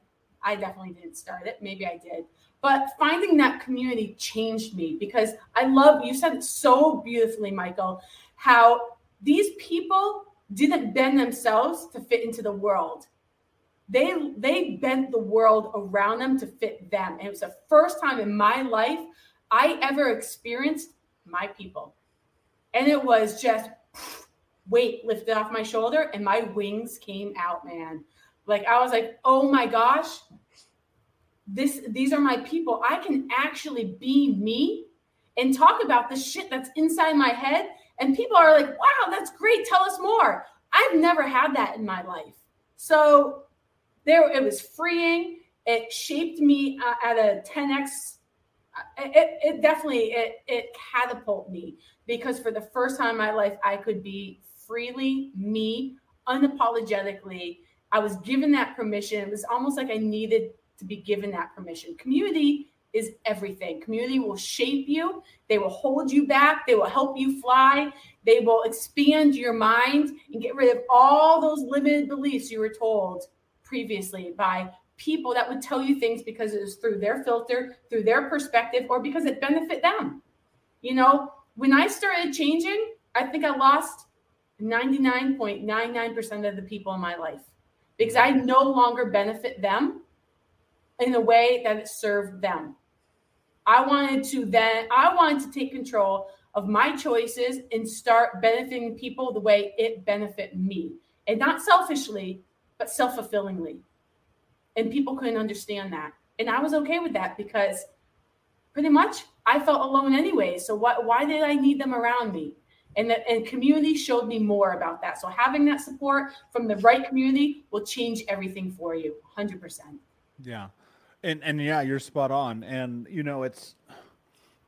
I definitely didn't start it. Maybe I did. But finding that community changed me because I love, you said it so beautifully, Michael, how these people didn't bend themselves to fit into the world. They they bent the world around them to fit them. And it was the first time in my life I ever experienced my people. And it was just weight lifted off my shoulder and my wings came out, man. Like I was like, oh my gosh, this these are my people. I can actually be me and talk about the shit that's inside my head And people are like, wow, that's great. Tell us more. I've never had that in my life. So there, it was freeing. It shaped me uh, at a 10x. Uh, it, it definitely it it catapulted me because for the first time in my life, I could be freely me, unapologetically. I was given that permission. It was almost like I needed to be given that permission. Community is everything. Community will shape you, they will hold you back, they will help you fly, they will expand your mind and get rid of all those limited beliefs you were told previously by people that would tell you things because it was through their filter, through their perspective, or because it benefit them. You know, when I started changing, I think I lost 99.99% of the people in my life because I no longer benefit them in a way that it served them. I wanted to then, I wanted to take control of my choices and start benefiting people the way it benefit me. And not selfishly, but self-fulfillingly. And people couldn't understand that. And I was okay with that because pretty much I felt alone anyway. So why, why did I need them around me? And the and community showed me more about that. So having that support from the right community will change everything for you 100%. Yeah. And and yeah, you're spot on. And you know, it's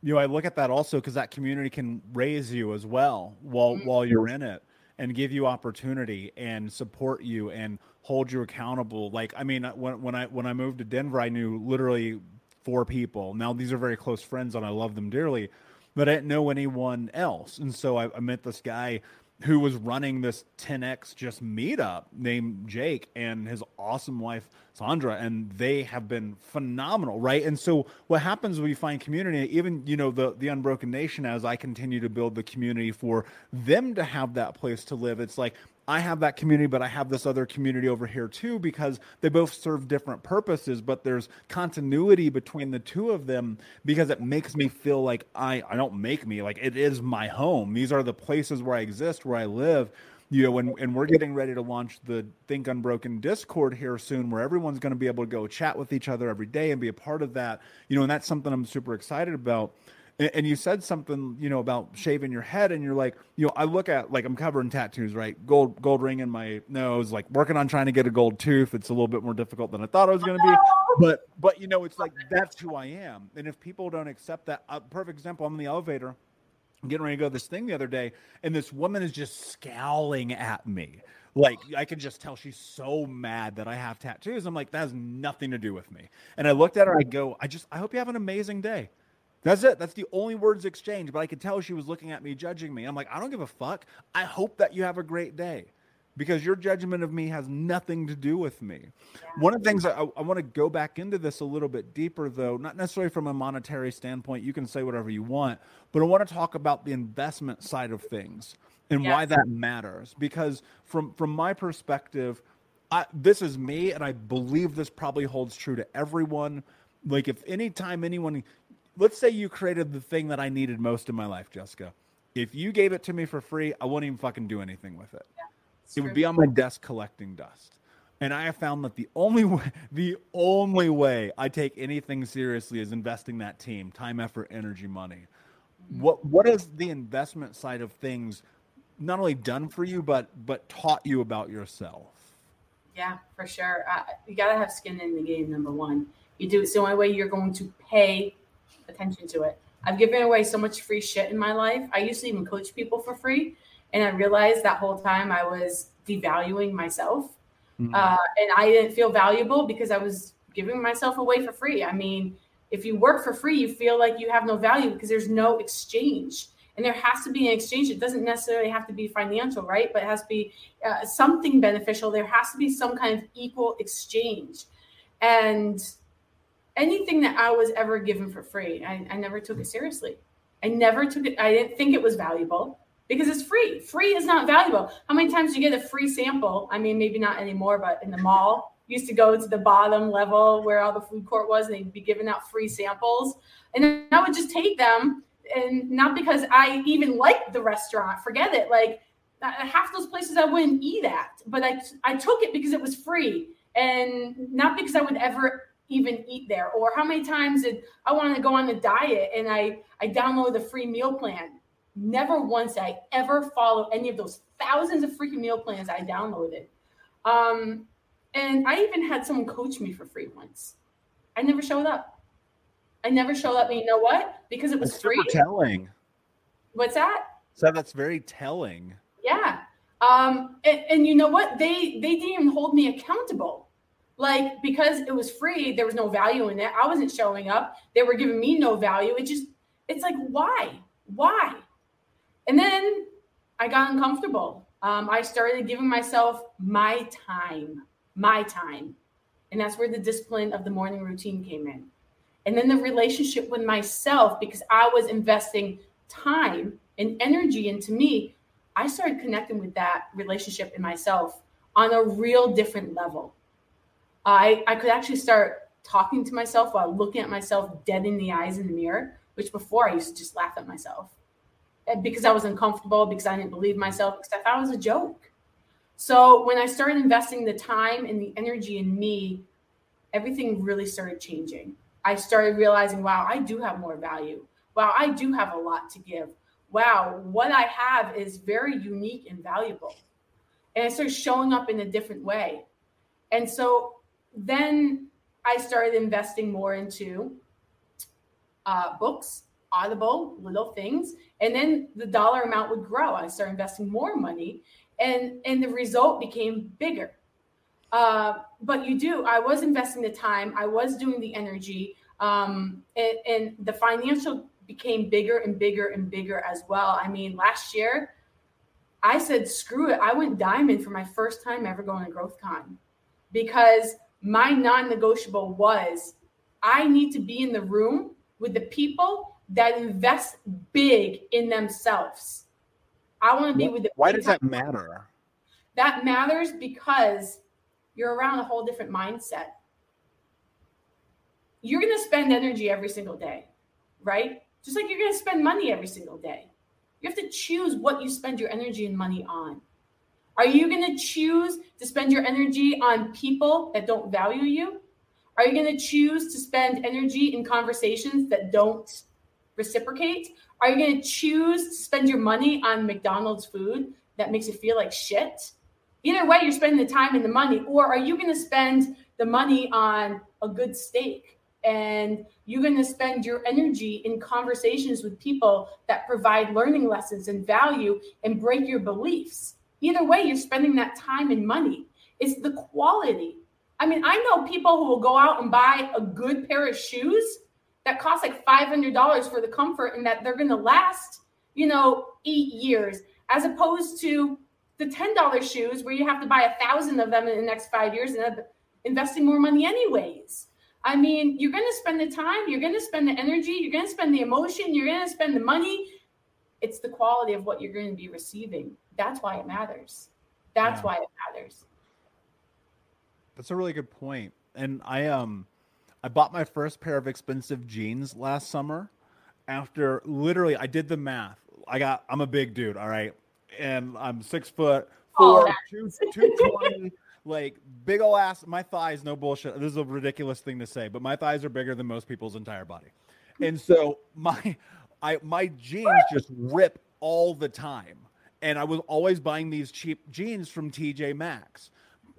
you know, I look at that also because that community can raise you as well while mm-hmm. while you're in it and give you opportunity and support you and hold you accountable. Like I mean, when when I when I moved to Denver, I knew literally four people. Now these are very close friends and I love them dearly, but I didn't know anyone else. And so I, I met this guy who was running this 10x just meetup named Jake and his awesome wife Sandra and they have been phenomenal right and so what happens when you find community even you know the the unbroken nation as I continue to build the community for them to have that place to live it's like I have that community, but I have this other community over here too because they both serve different purposes, but there's continuity between the two of them because it makes me feel like I, I don't make me, like it is my home. These are the places where I exist, where I live. You know, and, and we're getting ready to launch the Think Unbroken Discord here soon, where everyone's going to be able to go chat with each other every day and be a part of that. You know, and that's something I'm super excited about and, you said something you know about shaving your head and you're like you know i look at like i'm covering tattoos right gold gold ring in my nose like working on trying to get a gold tooth it's a little bit more difficult than i thought it was going to be oh, but but you know it's like that's who i am and if people don't accept that a perfect example i'm in the elevator I'm getting ready to go to this thing the other day and this woman is just scowling at me like I can just tell she's so mad that I have tattoos. I'm like, that has nothing to do with me. And I looked at her, I go, I just I hope you have an amazing day. That's it. That's the only words exchanged. But I could tell she was looking at me, judging me. I'm like, I don't give a fuck. I hope that you have a great day because your judgment of me has nothing to do with me. One of the things I, I want to go back into this a little bit deeper, though, not necessarily from a monetary standpoint. You can say whatever you want, but I want to talk about the investment side of things and yeah. why that matters. Because from from my perspective, I, this is me, and I believe this probably holds true to everyone. Like if anytime anyone let's say you created the thing that I needed most in my life, Jessica. If you gave it to me for free, I wouldn't even fucking do anything with it. Yeah, it true. would be on my desk collecting dust. And I have found that the only way, the only way I take anything seriously is investing that team, time, effort, energy, money. Mm-hmm. What what is the investment side of things not only done for you, but but taught you about yourself? Yeah, for sure. Uh, you got to have skin in the game. Number one, you do. It's the only way you're going to pay attention to it. I've given away so much free shit in my life. I used to even coach people for free. And I realized that whole time I was devaluing myself. Mm-hmm. Uh, and I didn't feel valuable because I was giving myself away for free. I mean, if you work for free, you feel like you have no value because there's no exchange. And there has to be an exchange. It doesn't necessarily have to be financial, right? But it has to be uh, something beneficial. There has to be some kind of equal exchange. And anything that I was ever given for free, I, I never took it seriously. I never took it, I didn't think it was valuable because it's free. Free is not valuable. How many times do you get a free sample? I mean, maybe not anymore, but in the mall, used to go to the bottom level where all the food court was and they'd be giving out free samples. And I would just take them and not because I even liked the restaurant, forget it. Like uh, half those places I wouldn't eat at, but I, I took it because it was free and not because I would ever even eat there or how many times did i want to go on a diet and i i download the free meal plan Never once did I ever follow any of those thousands of freaking meal plans I downloaded. Um, and I even had someone coach me for free once. I never showed up. I never showed up. And you know what? Because it was That's free. telling. What's that? So that's very telling. Yeah. Um, and, and you know what? They they didn't even hold me accountable. Like because it was free, there was no value in it. I wasn't showing up. They were giving me no value. It just it's like why? Why? And then I got uncomfortable. Um, I started giving myself my time, my time. And that's where the discipline of the morning routine came in. And then the relationship with myself, because I was investing time and energy into me, I started connecting with that relationship in myself on a real different level. I, I could actually start talking to myself while looking at myself dead in the eyes in the mirror, which before I used to just laugh at myself because I was uncomfortable, because I didn't believe myself, because I thought it was a joke. So when I started investing the time and the energy in me, everything really started changing. I started realizing, wow, I do have more value. Wow, I do have a lot to give. Wow, what I have is very unique and valuable. And it started showing up in a different way. And so then I started investing more into uh, books, Audible, little things, and then the dollar amount would grow. I started investing more money, and and the result became bigger. Uh, but you do. I was investing the time. I was doing the energy, um, and, and the financial became bigger and bigger and bigger as well. I mean, last year, I said, screw it. I went diamond for my first time ever going to GrowthCon because my non negotiable was I need to be in the room with the people that invest big in themselves. I want to be with the Why does that matter? That matters because you're around a whole different mindset. You're going to spend energy every single day, right? Just like you're going to spend money every single day. You have to choose what you spend your energy and money on. Are you going to choose to spend your energy on people that don't value you? Are you going to choose to spend energy in conversations that don't reciprocate? Are you going to choose to spend your money on McDonald's food that makes you feel like shit? Either way, you're spending the time and the money. Or are you going to spend the money on a good steak? And you're going to spend your energy in conversations with people that provide learning lessons and value and break your beliefs. Either way, you're spending that time and money. It's the quality. I mean, I know people who will go out and buy a good pair of shoes that cost like $500 for the comfort and that they're going to last, you know, eight years, as opposed to the $10 shoes where you have to buy a thousand of them in the next five years and investing more money anyways. I mean, you're going to spend the time, you're going to spend the energy, you're going to spend the emotion, you're going to spend the money. It's the quality of what you're going to be receiving. That's why it matters. That's yeah. why it matters. That's a really good point. And I um I bought my first pair of expensive jeans last summer after literally I did the math. I got I'm a big dude, all right. And I'm six foot four, oh, two, 220, like big ol' ass. My thighs, no bullshit. This is a ridiculous thing to say, but my thighs are bigger than most people's entire body. And so my I my jeans just rip all the time. And I was always buying these cheap jeans from TJ Maxx.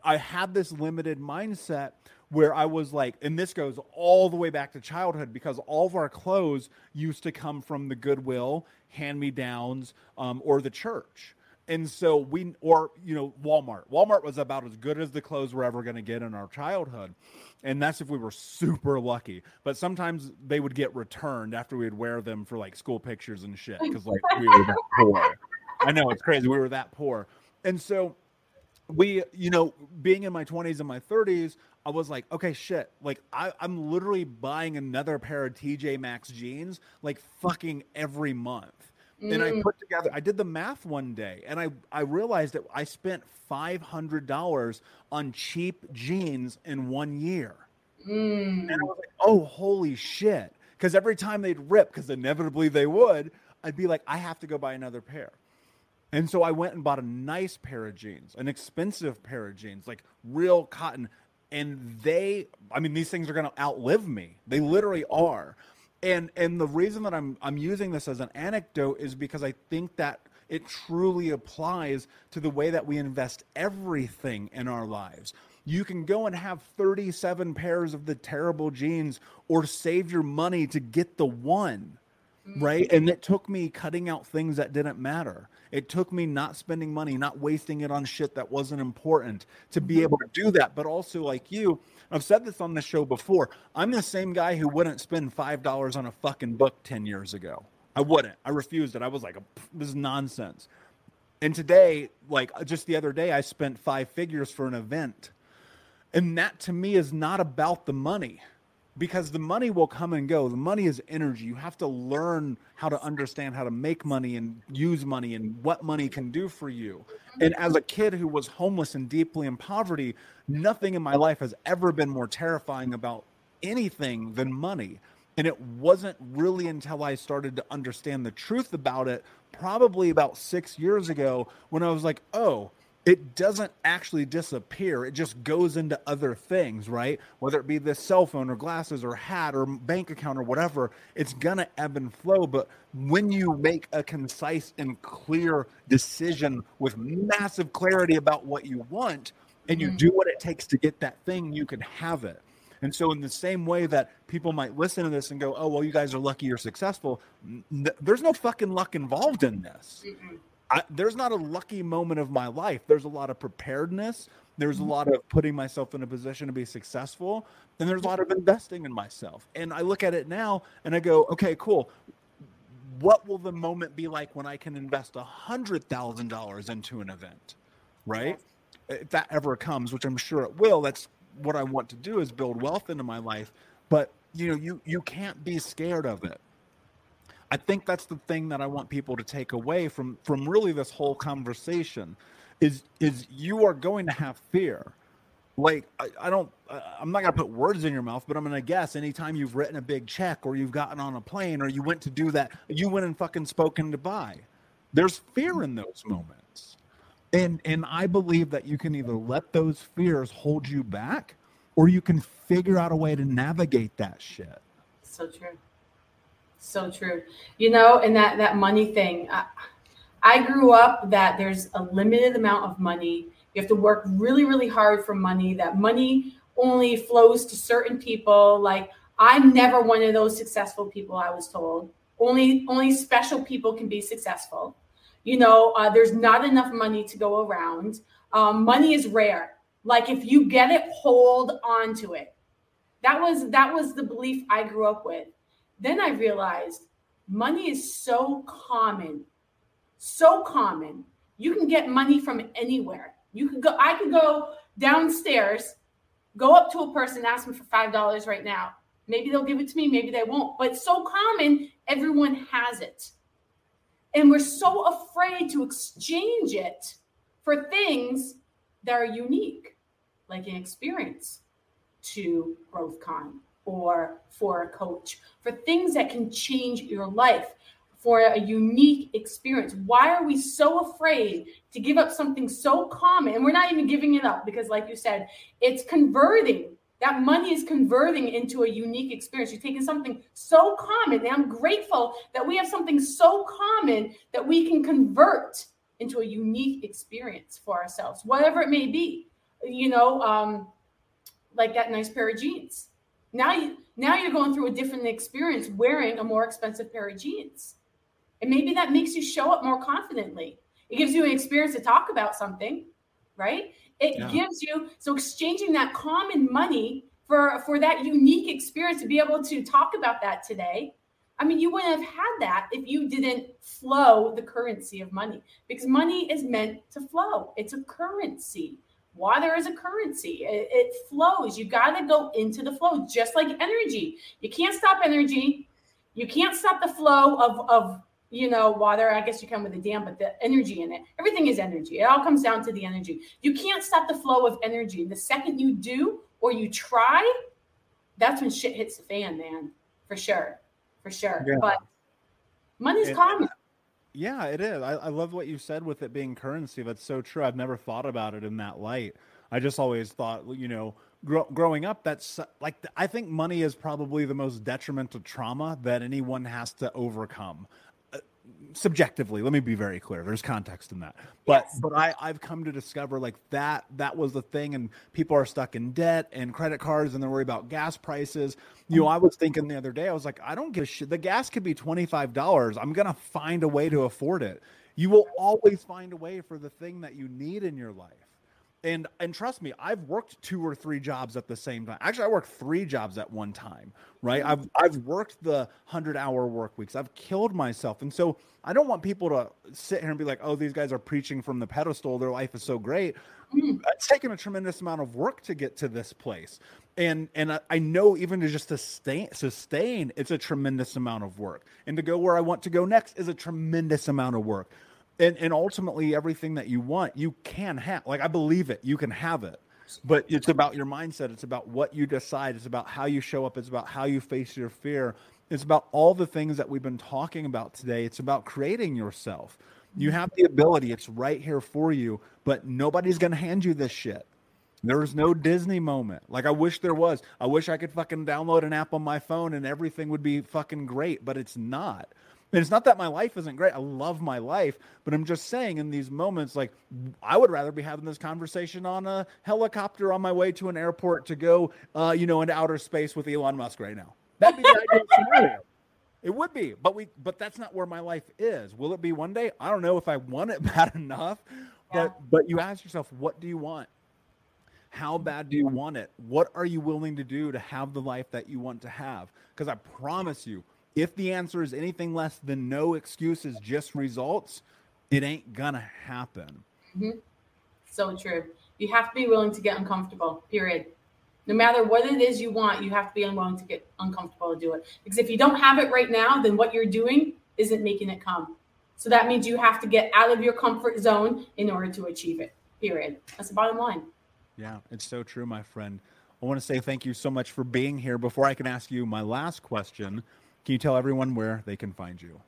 I had this limited mindset where I was like, and this goes all the way back to childhood because all of our clothes used to come from the Goodwill, hand me downs, um, or the church. And so we, or, you know, Walmart. Walmart was about as good as the clothes we're ever going to get in our childhood. And that's if we were super lucky. But sometimes they would get returned after we'd wear them for like school pictures and shit because like we were poor. I know it's crazy. We were that poor. And so we, you know, being in my 20s and my 30s, I was like, okay, shit. Like, I, I'm literally buying another pair of TJ Maxx jeans like fucking every month. Mm. And I mm. put together, I did the math one day and I, I realized that I spent $500 on cheap jeans in one year. Mm. And I was like, oh, holy shit. Because every time they'd rip, because inevitably they would, I'd be like, I have to go buy another pair. And so I went and bought a nice pair of jeans, an expensive pair of jeans, like real cotton. And they, I mean, these things are going to outlive me. They literally are. and and the reason that I'm I'm using this as an anecdote is because I think that it truly applies to the way that we invest everything in our lives. You can go and have 37 pairs of the terrible jeans or save your money to get the one, mm. right? And it took me cutting out things that didn't matter. It took me not spending money, not wasting it on shit that wasn't important to be able to do that. But also, like you, I've said this on the show before. I'm the same guy who wouldn't spend $5 on a fucking book 10 years ago. I wouldn't. I refused it. I was like, this is nonsense. And today, like uh, just the other day, I spent five figures for an event. And that to me is not about the money because the money will come and go. The money is energy. You have to learn how to understand how to make money and use money and what money can do for you. And as a kid who was homeless and deeply in poverty, nothing in my life has ever been more terrifying about anything than money. And it wasn't really until I started to understand the truth about it, probably about six years ago, when I was like, oh, it doesn't actually disappear. It just goes into other things, right? Whether it be this cell phone or glasses or hat or bank account or whatever, it's going to ebb and flow. But when you make a concise and clear decision with massive clarity about what you want and you mm-hmm. do what it takes to get that thing, you can have it. And so, in the same way that people might listen to this and go, "Oh, well, you guys are lucky you're successful," there's no fucking luck involved in this. I, there's not a lucky moment of my life. There's a lot of preparedness. There's a lot of putting myself in a position to be successful, and there's a lot of investing in myself. And I look at it now and I go, "Okay, cool." What will the moment be like when I can invest a hundred thousand dollars into an event, right? If that ever comes, which I'm sure it will. That's what I want to do is build wealth into my life. But you know, you you can't be scared of it. I think that's the thing that I want people to take away from from really this whole conversation is is you are going to have fear. Like I, I don't I'm not gonna put words in your mouth, but I'm gonna guess anytime you've written a big check or you've gotten on a plane or you went to do that, you went and fucking spoke in Dubai. There's fear in those moments. And and I believe that you can either let those fears hold you back or you can figure out a way to navigate that shit. So true. So true. You know, and that that money thing. I, I grew up that there's a limited amount of money. You have to work really, really hard for money. That money only flows to certain people. Like I'm never one of those successful people. I was told only only special people can be successful. You know, uh, there's not enough money to go around. Um, money is rare. Like if you get it, hold on to it. That was that was the belief I grew up with. Then I realized money is so common, so common. You can get money from anywhere. You could go. I could go downstairs, go up to a person, ask them for five dollars right now. Maybe they'll give it to me. Maybe they won't. But so common, everyone has it. And we're so afraid to exchange it for things that are unique, like an experience to growth GrowthCon or for a coach, for things that can change your life, for a unique experience. Why are we so afraid to give up something so common? And we're not even giving it up because, like you said, it's converting. That money is converting into a unique experience. You're taking something so common. And I'm grateful that we have something so common that we can convert into a unique experience for ourselves, whatever it may be. You know, um, like that nice pair of jeans. Now you now you're going through a different experience wearing a more expensive pair of jeans. And maybe that makes you show up more confidently. It gives you an experience to talk about something, right? It yeah. gives you so exchanging that common money for for that unique experience to be able to talk about that today. I mean, you wouldn't have had that if you didn't flow the currency of money because money is meant to flow. It's a currency. Water is a currency. It, it flows. You got to go into the flow, just like energy. You can't stop energy. You can't stop the flow of, of you know, water. I guess you come with a dam, but the energy in it. Everything is energy. It all comes down to the energy. You can't stop the flow of energy. The second you do or you try, that's when shit hits the fan, man. For sure. For sure. Yeah. But money's common. Yeah, it is. I, I love what you said with it being currency. That's so true. I've never thought about it in that light. I just always thought, you know, gro- growing up, that's like I think money is probably the most detrimental trauma that anyone has to overcome. Subjectively, let me be very clear. There's context in that, but Yes. but I I've come to discover like that that was the thing, and people are stuck in debt and credit cards, and they're worried about gas prices. You know, I was thinking the other day, I was like, I don't give a shit. The gas could be twenty five dollars. I'm gonna find a way to afford it. You will always find a way for the thing that you need in your life and and trust me i've worked two or three jobs at the same time. Actually i worked three jobs at one time right? Mm-hmm. I've i've worked the 100 hour work weeks. I've killed myself. And so i don't want people to sit here and be like oh these guys are preaching from the pedestal. Their life is so great. Mm-hmm. It's taken a tremendous amount of work to get to this place. And and I, I know even to just sustain sustain it's a tremendous amount of work. And to go where i want to go next is a tremendous amount of work and and ultimately everything that you want you can have like i believe it you can have it but it's about your mindset it's about what you decide it's about how you show up it's about how you face your fear it's about all the things that we've been talking about today it's about creating yourself you have the ability it's right here for you but nobody's going to hand you this shit there's no Disney moment. Like I wish there was. I wish I could fucking download an app on my phone and everything would be fucking great, but it's not. And it's not that my life isn't great. I love my life, but I'm just saying in these moments, like I would rather be having this conversation on a helicopter on my way to an airport to go, uh, you know, into outer space with Elon Musk right now. That'd be the ideal scenario. It would be, but we, but that's not where my life is. Will it be one day? I don't know if I want it bad enough, but Yeah. but you ask yourself, what do you want? How bad do you want it? What are you willing to do to have the life that you want to have? Because I promise you, if the answer is anything less than no excuses, just results, it ain't gonna happen. Mm-hmm. So true. You have to be willing to get uncomfortable, period. No matter what it is you want, you have to be unwilling to get uncomfortable to do it. Because if you don't have it right now, then what you're doing isn't making it come. So that means you have to get out of your comfort zone in order to achieve it, period. That's the bottom line. Yeah, it's so true, my friend. I want to say thank you so much for being here. Before I can ask you my last question, can you tell everyone where they can find you?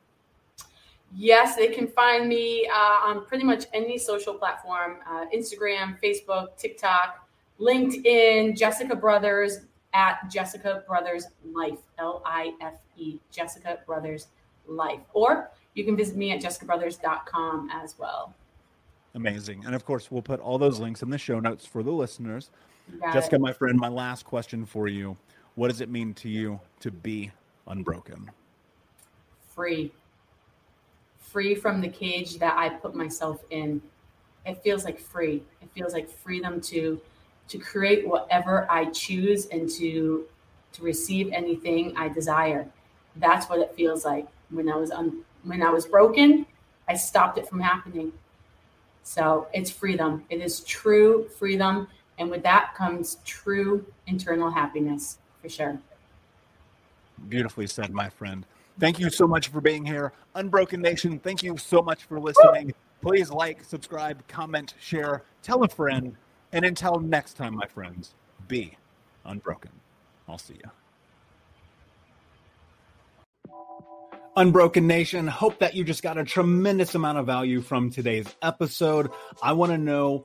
Yes, they can find me uh, on pretty much any social platform uh, Instagram, Facebook, TikTok, LinkedIn, Jessica Brothers at Jessica Brothers Life, L I F E, Jessica Brothers Life. Or you can visit me at jessicabrothers.com as well. Amazing. And of course, we'll put all those links in the show notes for the listeners. Jessica, it. my friend, my last question for you. What does it mean to you to be unbroken? free. Free from the cage that I put myself in. It feels like free. It feels like freedom to to create whatever I choose and to to receive anything I desire. That's what it feels like when I was un, when I was broken. I stopped it from happening. So it's freedom. It is true freedom, and with that comes true internal happiness for sure. Beautifully said, my friend. Thank you so much for being here. Unbroken Nation, thank you so much for listening. Please like, subscribe, comment, share, tell a friend. And until next time, my friends, be unbroken. I'll see you. Unbroken Nation, hope that you just got a tremendous amount of value from today's episode. I want to know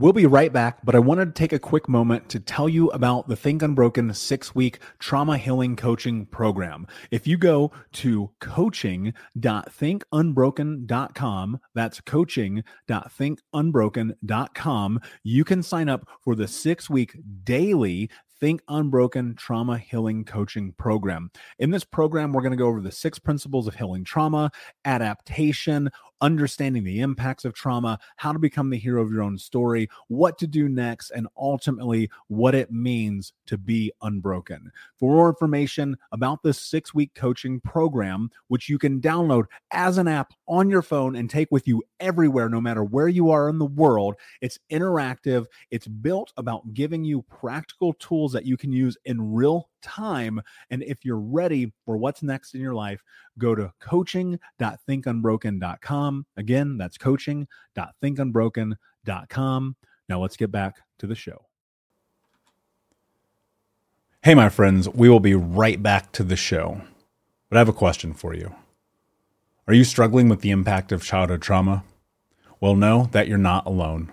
We'll be right back, but I wanted to take a quick moment to tell you about the Think Unbroken six week trauma healing coaching program. If you go to coaching.thinkunbroken.com, that's coaching.thinkunbroken.com, you can sign up for the six week daily Think Unbroken Trauma Healing Coaching Program. In this program, we're going to go over the six principles of healing trauma, adaptation, understanding the impacts of trauma, how to become the hero of your own story, what to do next, and ultimately what it means to be unbroken. For more information about this six week coaching program, which you can download as an app on your phone and take with you everywhere, no matter where you are in the world, it's interactive. It's built about giving you practical tools that you can use in real time. And if you're ready for what's next in your life, go to coaching.thinkunbroken.com. Again, that's coaching.thinkunbroken.com. Now let's get back to the show. Hey, my friends, we will be right back to the show. But I have a question for you. Are you struggling with the impact of childhood trauma? Well, know that you're not alone.